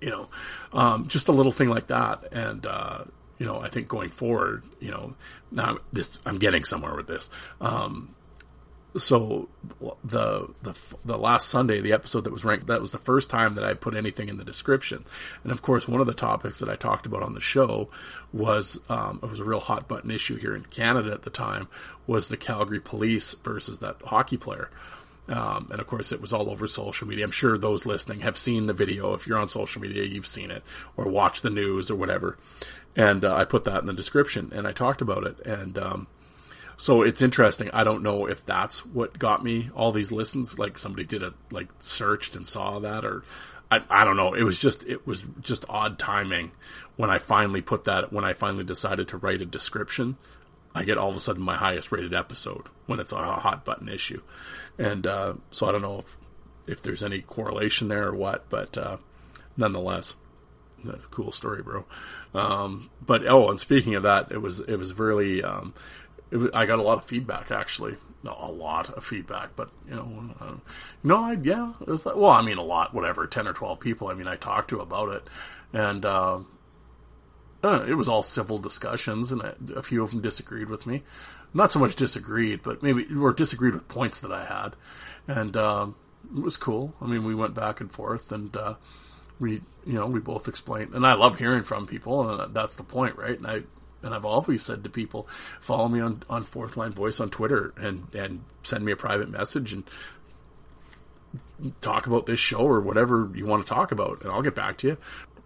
You know, um, just a little thing like that. And, uh, you know, I think going forward, you know, now this, I'm getting somewhere with this. Um, so the, the, the last Sunday, the episode that was ranked, that was the first time that I put anything in the description. And of course, one of the topics that I talked about on the show was, um, it was a real hot button issue here in Canada at the time was the Calgary police versus that hockey player. Um, and of course, it was all over social media. I'm sure those listening have seen the video. If you're on social media, you've seen it or watched the news or whatever. And uh, I put that in the description and I talked about it. And um, so it's interesting. I don't know if that's what got me all these listens. Like somebody did a like searched and saw that, or I, I don't know. It was just it was just odd timing when I finally put that when I finally decided to write a description. I get all of a sudden my highest rated episode when it's a hot button issue. And uh, so I don't know if, if there's any correlation there or what, but uh, nonetheless, cool story, bro. Um, but oh, and speaking of that, it was it was really um, it was, I got a lot of feedback actually, a lot of feedback, but you know, uh, no, I yeah, well, I mean, a lot, whatever, ten or twelve people. I mean, I talked to about it, and uh, it was all civil discussions, and a, a few of them disagreed with me not so much disagreed, but maybe or disagreed with points that I had, and um, it was cool. I mean, we went back and forth, and uh, we, you know, we both explained. And I love hearing from people, and that's the point, right? And I and I've always said to people, follow me on on Fourth Line Voice on Twitter, and and send me a private message, and talk about this show or whatever you want to talk about, and I'll get back to you.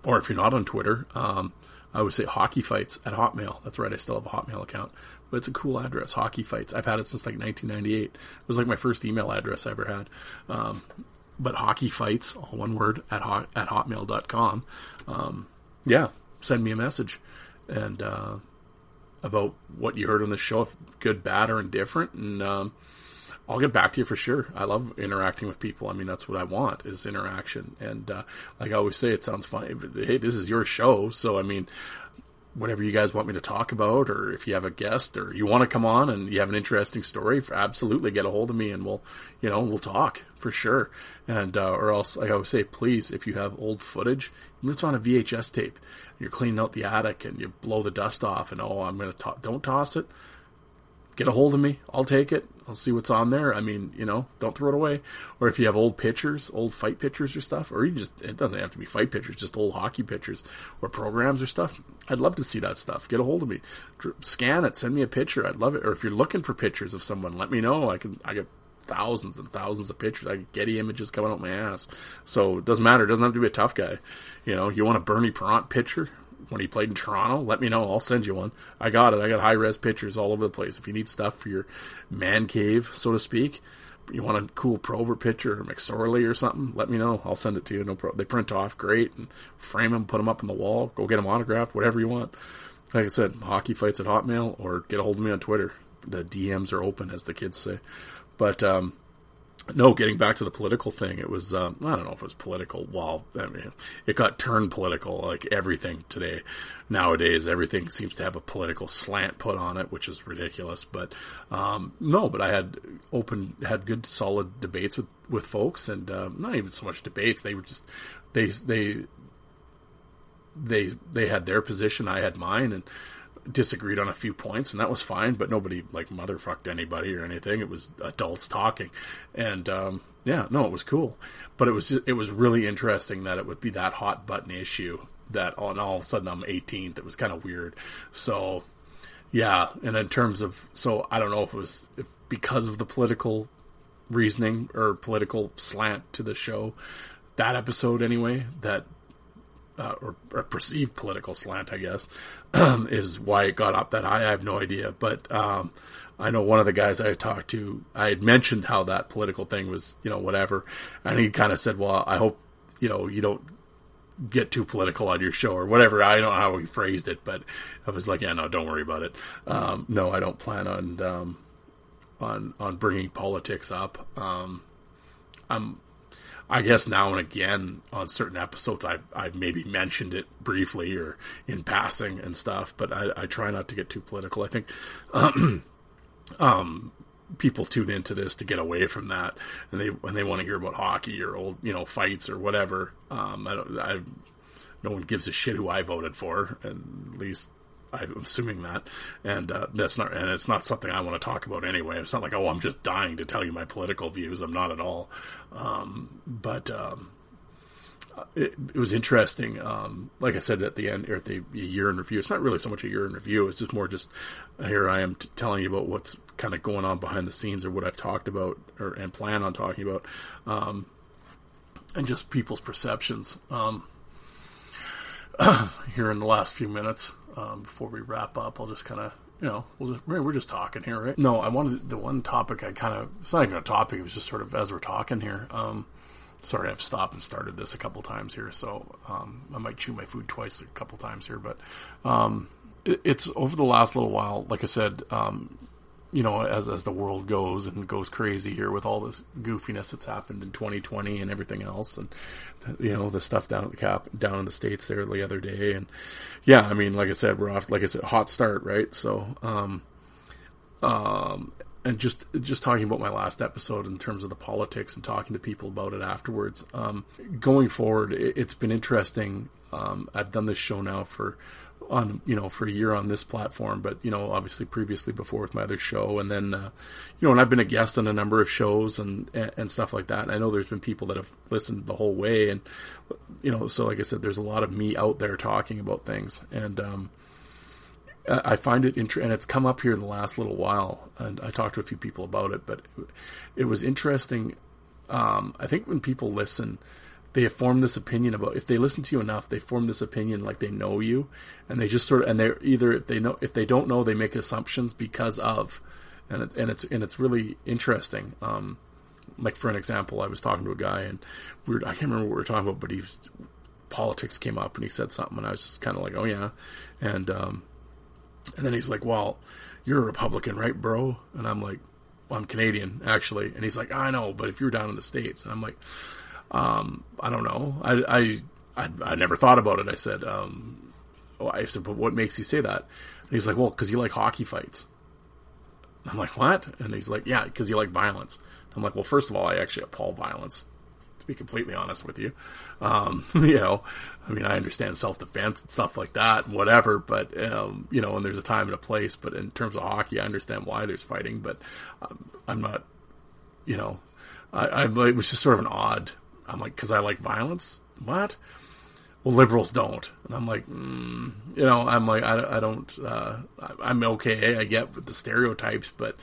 Or if you're not on Twitter, um, I would say hockey fights at Hotmail. That's right. I still have a Hotmail account, but it's a cool address. Hockey fights. I've had it since like 1998. It was like my first email address I ever had. Um, but hockey fights, all one word at hot, at hotmail.com. Um, yeah, send me a message and, uh, about what you heard on the show, good, bad, or indifferent. And, um, I'll get back to you for sure. I love interacting with people. I mean, that's what I want is interaction. And uh, like I always say, it sounds funny. But, hey, this is your show, so I mean, whatever you guys want me to talk about, or if you have a guest, or you want to come on and you have an interesting story, absolutely get a hold of me, and we'll, you know, we'll talk for sure. And uh, or else, like I always say, please, if you have old footage, it's on a VHS tape, you're cleaning out the attic and you blow the dust off, and oh, I'm gonna to- don't toss it get a hold of me. I'll take it. I'll see what's on there. I mean, you know, don't throw it away. Or if you have old pictures, old fight pictures or stuff, or you just, it doesn't have to be fight pictures, just old hockey pictures or programs or stuff. I'd love to see that stuff. Get a hold of me. Scan it. Send me a picture. I'd love it. Or if you're looking for pictures of someone, let me know. I can, I get thousands and thousands of pictures. I get Getty images coming out my ass. So it doesn't matter. It doesn't have to be a tough guy. You know, you want a Bernie Parent picture? When he played in Toronto, let me know. I'll send you one. I got it. I got high res pictures all over the place. If you need stuff for your man cave, so to speak, you want a cool Probert picture or McSorley or something, let me know. I'll send it to you. No problem. They print off great and frame them, put them up on the wall. Go get them autographed, whatever you want. Like I said, hockey fights at Hotmail or get a hold of me on Twitter. The DMs are open, as the kids say. But um, no, getting back to the political thing, it was, um, I don't know if it was political. Well, I mean, it got turned political, like everything today. Nowadays, everything seems to have a political slant put on it, which is ridiculous. But, um, no, but I had open, had good, solid debates with, with folks and, um, not even so much debates. They were just, they, they, they, they had their position. I had mine and, disagreed on a few points, and that was fine. But nobody like motherfucked anybody or anything. It was adults talking, and um, yeah, no, it was cool. But it was just, it was really interesting that it would be that hot button issue that on all of a sudden I'm 18th. It was kind of weird. So yeah, and in terms of so I don't know if it was if because of the political reasoning or political slant to the show that episode anyway that uh, or, or, perceived political slant, I guess, [clears throat] is why it got up that high. I have no idea, but um, I know one of the guys I talked to, I had mentioned how that political thing was, you know, whatever, and he kind of said, "Well, I hope, you know, you don't." get too political on your show or whatever. I don't know how he phrased it, but I was like, yeah, no, don't worry about it. Um, no, I don't plan on um, on on bringing politics up. Um, I'm, I guess now and again on certain episodes, I I've maybe mentioned it briefly or in passing and stuff, but I, I try not to get too political. I think. [clears throat] um, people tune into this to get away from that, and they when they want to hear about hockey or old you know fights or whatever. Um, I don't. I no one gives a shit who I voted for, at least I'm assuming that, and uh, that's not, and it's not something I want to talk about anyway. It's not like, oh, I'm just dying to tell you my political views. I'm not at all. Um, but um, it, it, was interesting. Um, like I said at the end, or at the year in review, it's not really so much a year in review. It's just more just here I am t- telling you about what's kind of going on behind the scenes, or what I've talked about, or and plan on talking about, um, and just people's perceptions. Um, [clears throat] here in the last few minutes um, before we wrap up. I'll just kind of, you know, we'll just, we're just talking here, right? No, I wanted the one topic I kind of, it's not even a topic, it was just sort of as we're talking here. Um, sorry, I've stopped and started this a couple times here, so um, I might chew my food twice a couple times here, but um, it, it's over the last little while, like I said, um, you know, as as the world goes and goes crazy here with all this goofiness that's happened in 2020 and everything else, and you know the stuff down at the cap down in the states there the other day, and yeah, I mean, like I said, we're off like I said, hot start, right? So, um, um, and just just talking about my last episode in terms of the politics and talking to people about it afterwards. Um, going forward, it, has been interesting. Um, I've done this show now for on you know for a year on this platform, but you know obviously previously before with my other show, and then uh, you know and I've been a guest on a number of shows and and stuff like that. And I know there's been people that have listened the whole way, and you know so like I said, there's a lot of me out there talking about things, and um, I find it interesting, and it's come up here in the last little while, and I talked to a few people about it, but it was interesting. Um, I think when people listen they formed this opinion about if they listen to you enough, they form this opinion like they know you, and they just sort of and they're either if they know if they don't know, they make assumptions because of, and it, and it's and it's really interesting. Um, like for an example, I was talking to a guy and we were, I can't remember what we were talking about, but he politics came up and he said something, and I was just kind of like, oh yeah, and um, and then he's like, well, you're a Republican, right, bro? And I'm like, well, I'm Canadian actually, and he's like, I know, but if you're down in the states, and I'm like um, I don't know. I, I, I, I, never thought about it. I said, um, I said, but what makes you say that? And he's like, well, cause you like hockey fights. I'm like, what? And he's like, yeah, cause you like violence. I'm like, well, first of all, I actually appall violence, to be completely honest with you. Um, [laughs] you know, I mean, I understand self-defense and stuff like that and whatever, but, um, you know, and there's a time and a place, but in terms of hockey, I understand why there's fighting, but um, I'm not, you know, I, I, it was just sort of an odd I'm like, because I like violence? What? Well, liberals don't. And I'm like, mm, you know, I'm like, I, I don't, uh, I, am okay. I get with the stereotypes, but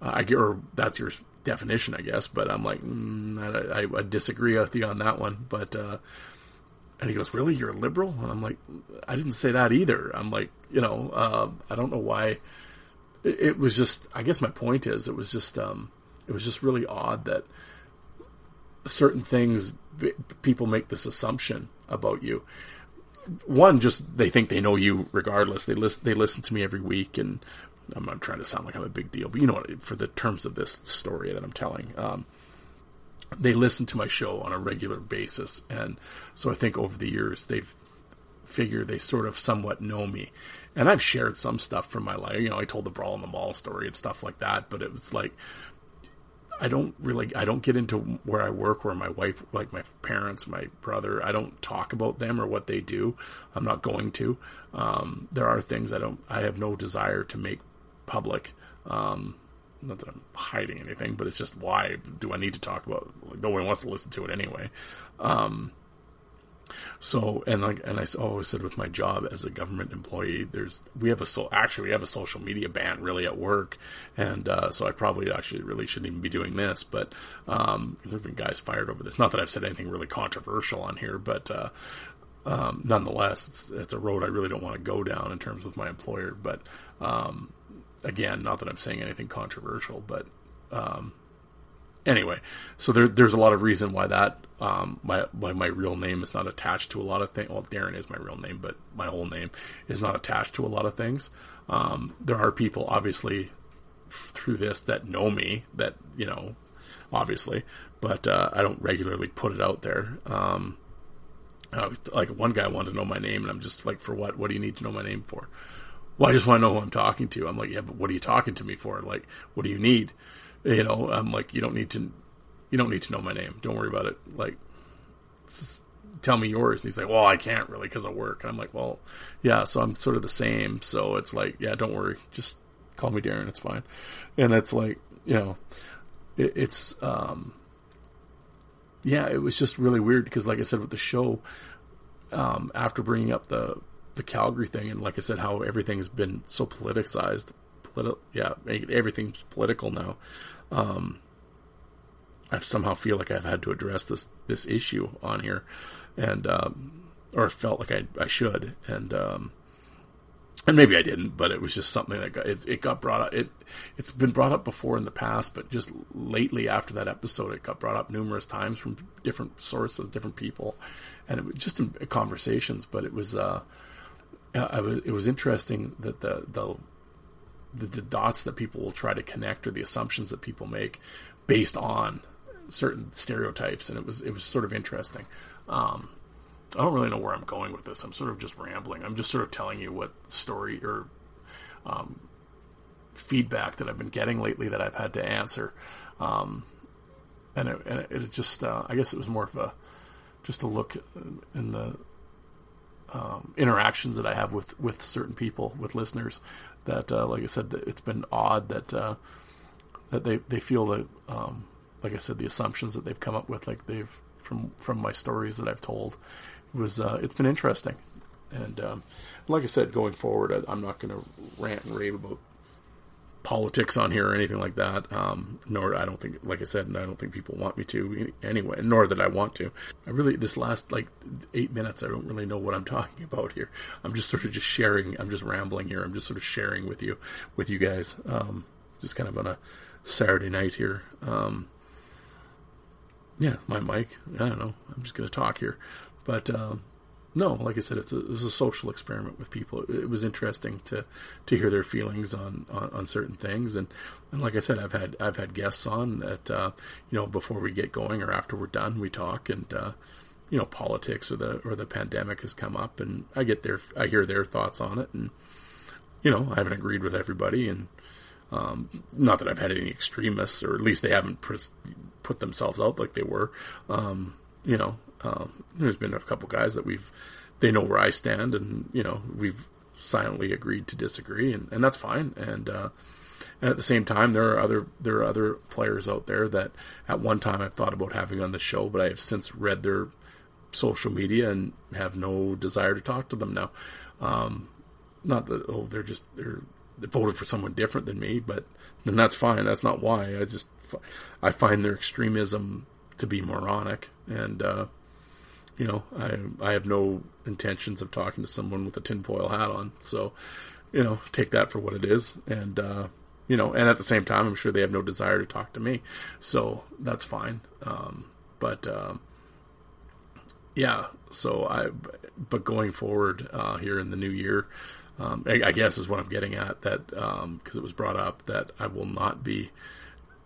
uh, I get, or that's your definition, I guess. But I'm like, mm, I, I, disagree with you on that one. But, uh, and he goes, really? You're a liberal? And I'm like, I didn't say that either. I'm like, you know, uh, I don't know why. It, it, was just, I guess my point is, it was just, um, it was just really odd that, certain things people make this assumption about you. One, just they think they know you regardless. They listen. They listen to me every week, and I'm not trying to sound like I'm a big deal, but you know, for the terms of this story that I'm telling, um, they listen to my show on a regular basis, and so I think over the years they've figured they sort of somewhat know me. And I've shared some stuff from my life. You know, I told the brawl in the mall story and stuff like that, but it was like I don't really I don't get into where I work where my wife like my parents my brother I don't talk about them or what they do. I'm not going to. Um, there are things I don't I have no desire to make public. Um, not that I'm hiding anything but it's just why do I need to talk about like, no one wants to listen to it anyway. Um, so and like and I always said with my job as a government employee, there's we have a so actually we have a social media ban really at work, and uh, so I probably actually really shouldn't even be doing this. But um, there've been guys fired over this. Not that I've said anything really controversial on here, but uh, um, nonetheless, it's, it's a road I really don't want to go down in terms with my employer. But um, again, not that I'm saying anything controversial, but um, anyway, so there, there's a lot of reason why that um, my, my my real name is not attached to a lot of things. Well, Darren is my real name, but my whole name is not attached to a lot of things. Um, there are people, obviously, f- through this that know me, that you know, obviously, but uh, I don't regularly put it out there. Um, uh, like one guy wanted to know my name, and I'm just like, for what? What do you need to know my name for? Well, I just want to know who I'm talking to. I'm like, yeah, but what are you talking to me for? Like, what do you need? You know, I'm like, you don't need to, you don't need to know my name. Don't worry about it. Like, tell me yours. And he's like, well, I can't really because of work. And I'm like, well, yeah. So I'm sort of the same. So it's like, yeah, don't worry. Just call me Darren. It's fine. And it's like, you know, it, it's, um, yeah, it was just really weird because, like I said, with the show, um, after bringing up the the Calgary thing, and like I said, how everything's been so politicized, politi- yeah, everything's political now. Um, I somehow feel like I've had to address this this issue on here, and um, or felt like I I should, and um, and maybe I didn't, but it was just something that got, it, it got brought up. It it's been brought up before in the past, but just lately after that episode, it got brought up numerous times from different sources, different people, and it was just in conversations. But it was uh, I was, it was interesting that the, the the the dots that people will try to connect or the assumptions that people make based on certain stereotypes, and it was it was sort of interesting. Um, I don't really know where I'm going with this. I'm sort of just rambling. I'm just sort of telling you what story or um, feedback that I've been getting lately that I've had to answer. Um, and it, and it just, uh, I guess it was more of a, just a look in the um, interactions that I have with, with certain people, with listeners that, uh, like I said, it's been odd that, uh, that they, they feel that, um, like I said, the assumptions that they've come up with, like they've, from, from my stories that I've told, it was uh, it's been interesting, and um, like I said, going forward, I, am not going to rant and rave about politics on here or anything like that. Um, nor I don't think, like I said, and I don't think people want me to anyway. Nor that I want to. I really this last like eight minutes, I don't really know what I'm talking [laughs] about here. I'm just sort of just sharing. I'm just rambling here. I'm just sort of sharing with you, with you guys. Um, just kind of on a Saturday night here. Um, yeah, my mic. I don't know. I'm just to talk here. But um, no, like I said, it's a, it was a social experiment with people. It, was interesting to to hear their feelings on, on, on, certain things, and, and like I said, I've had I've had guests on that uh, you know before we get going or after we're done, we talk and. Uh, you know, politics or the or the pandemic has come up, and I get their I hear their thoughts on it, and you know, I haven't agreed with everybody, and um, not that I've had any extremists, or at least they haven't put themselves out like they were. Um, you know, um, there's been a couple guys that we've, they know where I stand, and you know we've silently agreed to disagree, and, and that's fine. And uh, and at the same time, there are other there are other players out there that at one time I've thought about having on the show, but I have since read their social media and have no desire to talk to them now. Um, not that oh they're just they're they voted for someone different than me, but then that's fine. That's not why. I just I find their extremism to be moronic, and uh, you know, I I have no intentions of talking to someone with a tinfoil hat on. So, you know, take that for what it is, and uh, you know, and at the same time, I'm sure they have no desire to talk to me, so that's fine. Um, but uh, yeah, so I, but going forward uh, here in the new year, um, I, I, guess is what I'm getting at that because um, it was brought up that I will not be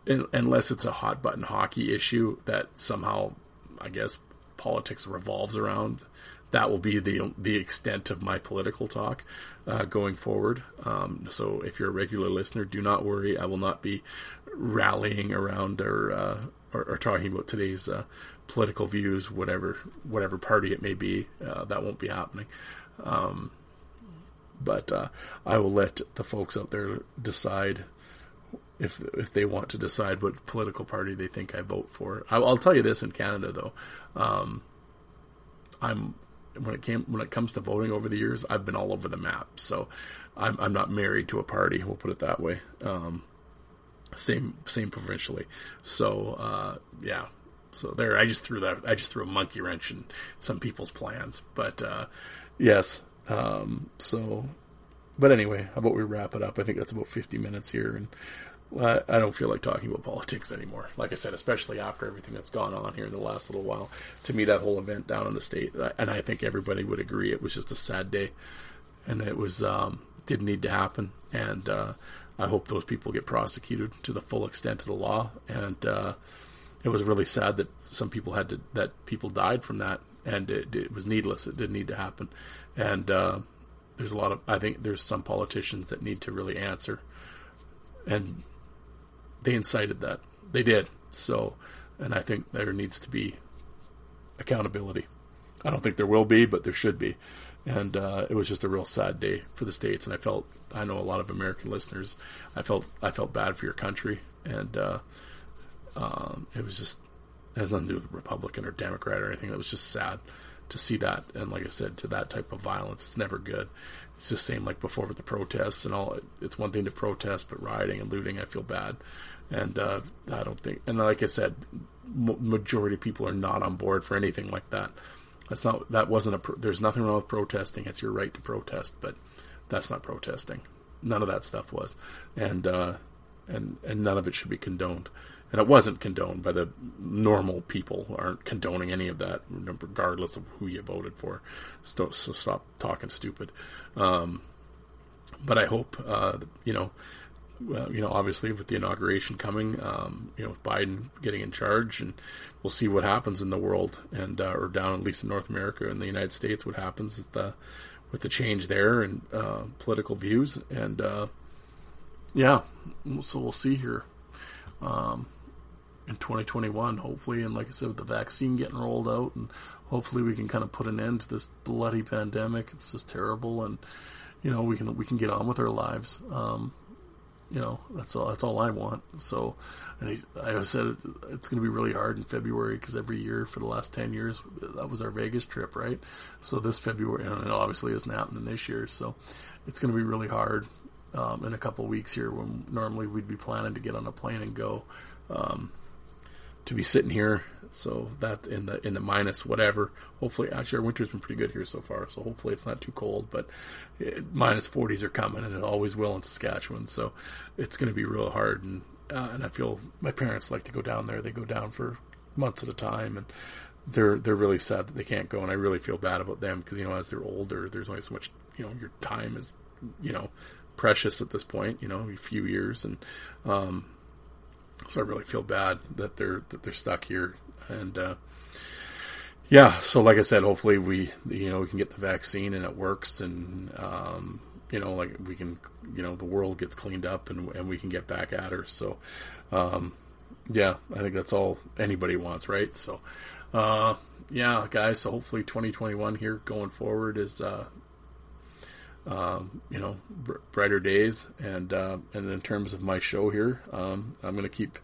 unless it's a hot button hockey issue that somehow I guess politics revolves around. That will be the the extent of my political talk uh, going forward. Um, so if you're a regular listener, do not worry. I will not be rallying around or uh, or, or, talking about today's uh, political views, whatever whatever party it may be. Uh, that won't be happening. Um, but uh, I will let the folks out there decide if if they want to decide what political party they think I vote for. I, will tell you this in Canada though, um, I'm when it came when it comes to voting over the years, I've been all over the map. So I'm I'm not married to a party. We'll put it that way. Um, same same provincially. So uh, yeah. So there, I just threw that. I just threw a monkey wrench in some people's plans. But uh, yes. Um, so, but anyway, how about we wrap it up? I think that's about 50 minutes here, and I, don't feel like talking about politics anymore. Like I said, especially after everything that's gone on here in the last little while. To me, that whole event down in the state, and I think everybody would agree, it was just a sad day, and it was um, didn't need to happen. And uh, I hope those people get prosecuted to the full extent of the law. And uh, it was really sad that some people had to that people died from that, and it, it was needless. It didn't need to happen. And uh, there's a lot of I think there's some politicians that need to really answer, and they incited that. They did. So, and I think there needs to be accountability. I don't think there will be, but there should be. And uh, it was just a real sad day for the states, and I felt I know a lot of American listeners. I felt I felt bad for your country, and uh, um, it was just it has nothing to do with Republican or Democrat or anything. It was just sad to see that, and like I said, to that type of violence, it's never good. It's the same like before with the protests and all. It's one thing to protest, but rioting and looting, I feel bad and uh, I don't think. And like I said, majority of people are not on board for anything like that. That's not. That wasn't a. There's nothing wrong with protesting. It's your right to protest, but that's not protesting. None of that stuff was, and uh, and and none of it should be condoned. And it wasn't condoned by the normal people. Aren't condoning any of that, regardless of who you voted for. So, so stop talking stupid. Um, but I hope uh, you know you know, obviously with the inauguration coming, um, you know, Biden getting in charge, and we'll see what happens in the world and uh, or down at least in North America and the United States, what happens with the with the change there and uh, political views, and uh, yeah, so we'll see here um, in 2021, hopefully, and like I said, with the vaccine getting rolled out, and hopefully we can kind of put an end to this bloody pandemic. It's just terrible, and you know we can we can get on with our lives. Um, you know, that's all. That's all I want. So, and I said it's going to be really hard in February because every year for the last ten years that was our Vegas trip, right? So this February, and it obviously isn't happening this year. So it's going to be really hard um, in a couple weeks here when normally we'd be planning to get on a plane and go. Um, to be sitting here. So that in the in the minus whatever. Hopefully, actually our winter's been pretty good here so far. So hopefully it's not too cold. But it, minus forties are coming, and it always will in Saskatchewan. So it's going to be real hard. And uh, and I feel my parents like to go down there. They go down for months at a time, and they're they're really sad that they can't go. And I really feel bad about them because you know as they're older, there's only so much. You know, your time is you know precious at this point. You know, a few years and. um so I really feel bad that they're that they're stuck here, and uh, yeah. So like I said, hopefully we you know we can get the vaccine and it works, and um, you know like we can you know the world gets cleaned up and and we can get back at her. So um, yeah, I think that's all anybody wants, right? So uh, yeah, guys. So hopefully 2021 here going forward is uh, um, you know, br- brighter days. And uh, and in terms of my show here, um, I'm going to keep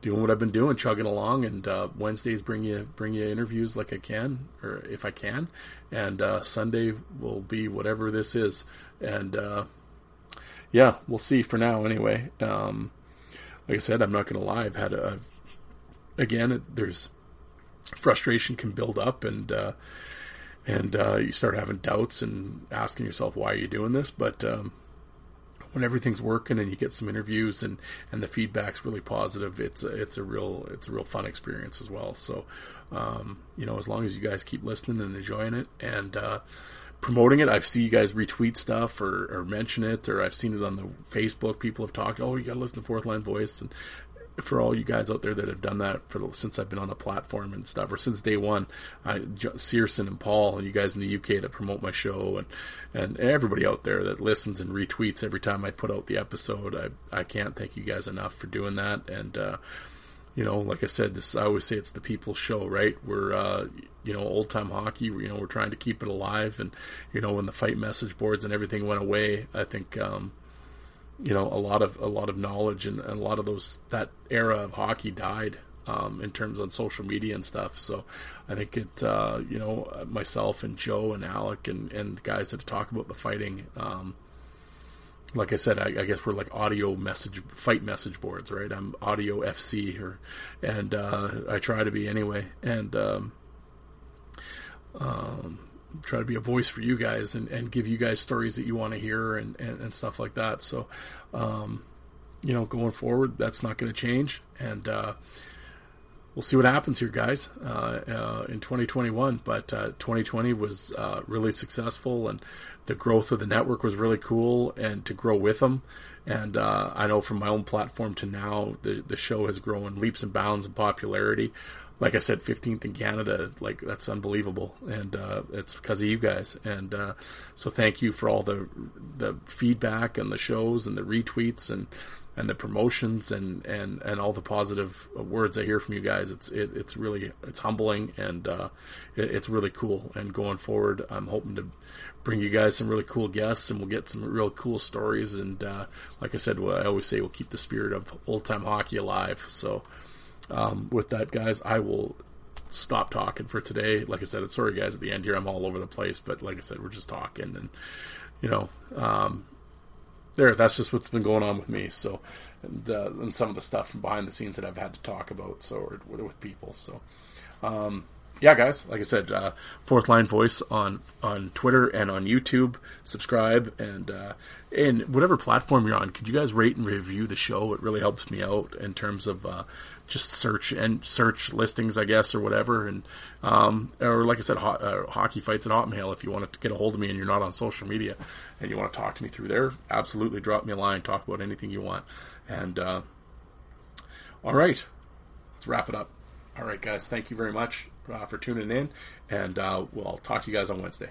doing what I've been doing, chugging along. And uh, Wednesdays bring you bring you interviews like I can, or if I can. And uh, Sunday will be whatever this is. And uh, yeah, we'll see. For now, anyway. Um, like I said, I'm not going to lie. I've had a again. There's frustration can build up and uh, and uh, you start having doubts and asking yourself why are you doing this but um, when everything's working and you get some interviews and, and the feedback's really positive it's a, it's a real it's a real fun experience as well so um, you know as long as you guys keep listening and enjoying it and uh, promoting it. I've seen you guys retweet stuff or, or, mention it, or I've seen it on the Facebook. People have talked, oh, you got to listen to Fourth Line Voice, and for all you guys out there that have done that for the, since I've been on the platform and stuff, or since day one, I, Searson and Paul and you guys in the UK that promote my show and, and everybody out there that listens and retweets every time I put out the episode. I, I can't thank you guys enough for doing that. And, uh, you know, like I said, this, I always say it's the people's show, right? We're, uh, you know, old time hockey, you know, we're trying to keep it alive. And, you know, when the fight message boards and everything went away, I think, um, you know a lot of a lot of knowledge and, and a lot of those that era of hockey died um, in terms on social media and stuff. So I think it uh, you know myself and Joe and Alec and and the guys that talk about the fighting. Um, like I said, I, I, guess we're like audio message fight message boards, right? I'm audio FC, or and uh, I try to be anyway, and um, um, try to be a voice for you guys and, and give you guys stories that you want to hear and, and, and stuff like that. So, um, you know, going forward, that's not going to change, and uh, we'll see what happens here, guys, uh, uh, in 2021. But 2020 uh, was uh, really successful, and the growth of the network was really cool, and to grow with them. And uh, I know from my own platform to now, the the show has grown leaps and bounds in popularity like I said, 15th in Canada. Like that's unbelievable, and uh, it's because of you guys. And uh, so thank you for all the the feedback and the shows and the retweets and and the promotions and and and all the positive words I hear from you guys. It's it, it's really it's humbling and uh, it, it's really cool. And going forward, I'm hoping to bring you guys some really cool guests and we'll get some real cool stories. And uh, like I said, I always say we'll keep the spirit of old time hockey alive. So um, with that, guys, I will stop talking for today. Like I said, it's sorry guys at the end here, I'm all over the place, but like I said, we're just talking and you know, um, there, that's just what's been going on with me. So, and, uh, and some of the stuff from behind the scenes that I've had to talk about. So, with, with people. So, um, yeah, guys, like I said, uh, Fourth Line Voice on on Twitter and on YouTube. Subscribe and uh, in whatever platform you're on, could you guys rate and review the show? It really helps me out in terms of uh, just search and search listings, I guess, or whatever. And um, or like I said, ho- uh, hockey fights at Hotmail. If you want to get a hold of me and you're not on social media and you want to talk to me through there, absolutely drop me a line. Talk about anything you want. And uh, all right, let's wrap it up. All right, guys, thank you very much uh, for tuning in, and uh, we'll talk to you guys on Wednesday.